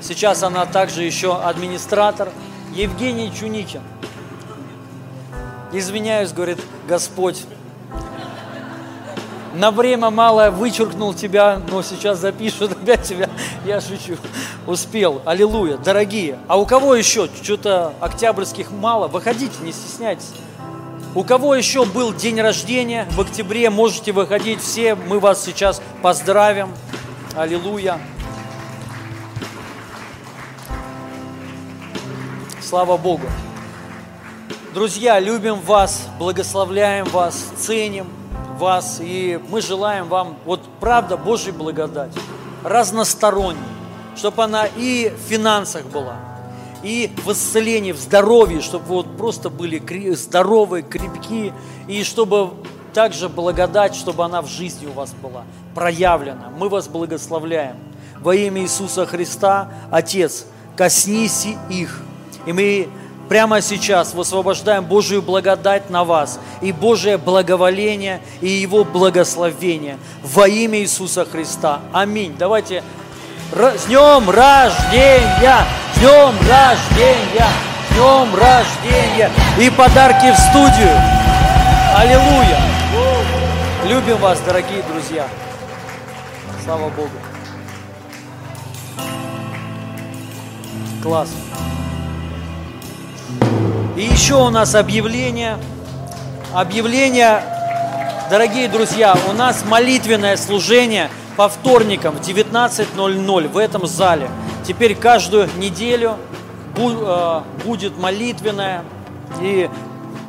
Сейчас она также еще администратор. Евгений Чуникин. Извиняюсь, говорит Господь. на время мало вычеркнул тебя, но сейчас запишут опять тебя. (laughs) Я шучу. Успел. Аллилуйя. Дорогие. А у кого еще что-то октябрьских мало? Выходите, не стесняйтесь. У кого еще был день рождения в октябре, можете выходить все. Мы вас сейчас поздравим. Аллилуйя. Слава Богу. Друзья, любим вас, благословляем вас, ценим вас, и мы желаем вам, вот правда, Божьей благодать, разносторонней, чтобы она и в финансах была, и в исцелении, в здоровье, чтобы вот просто были здоровые, крепкие, и чтобы также благодать, чтобы она в жизни у вас была проявлена. Мы вас благословляем. Во имя Иисуса Христа, Отец, коснись их. И мы прямо сейчас высвобождаем Божию благодать на вас и Божие благоволение и Его благословение во имя Иисуса Христа. Аминь. Давайте с днем рождения! С днем рождения! С днем рождения! И подарки в студию! Аллилуйя! Любим вас, дорогие друзья! Слава Богу! Класс! И еще у нас объявление. Объявление, дорогие друзья, у нас молитвенное служение по вторникам в 19.00 в этом зале. Теперь каждую неделю э, будет молитвенное, и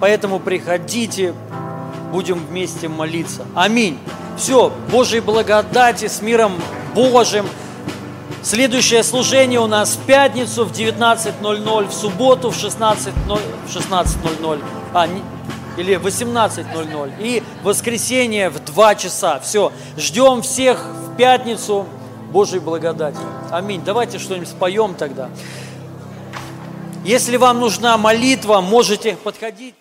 поэтому приходите, будем вместе молиться. Аминь. Все, Божьей благодати, с миром Божьим – Следующее служение у нас в пятницу в 19.00, в субботу в 16.00, 16 а, не, или 18.00 и воскресенье в 2 часа. Все, ждем всех в пятницу Божьей благодати. Аминь. Давайте что-нибудь споем тогда. Если вам нужна молитва, можете подходить.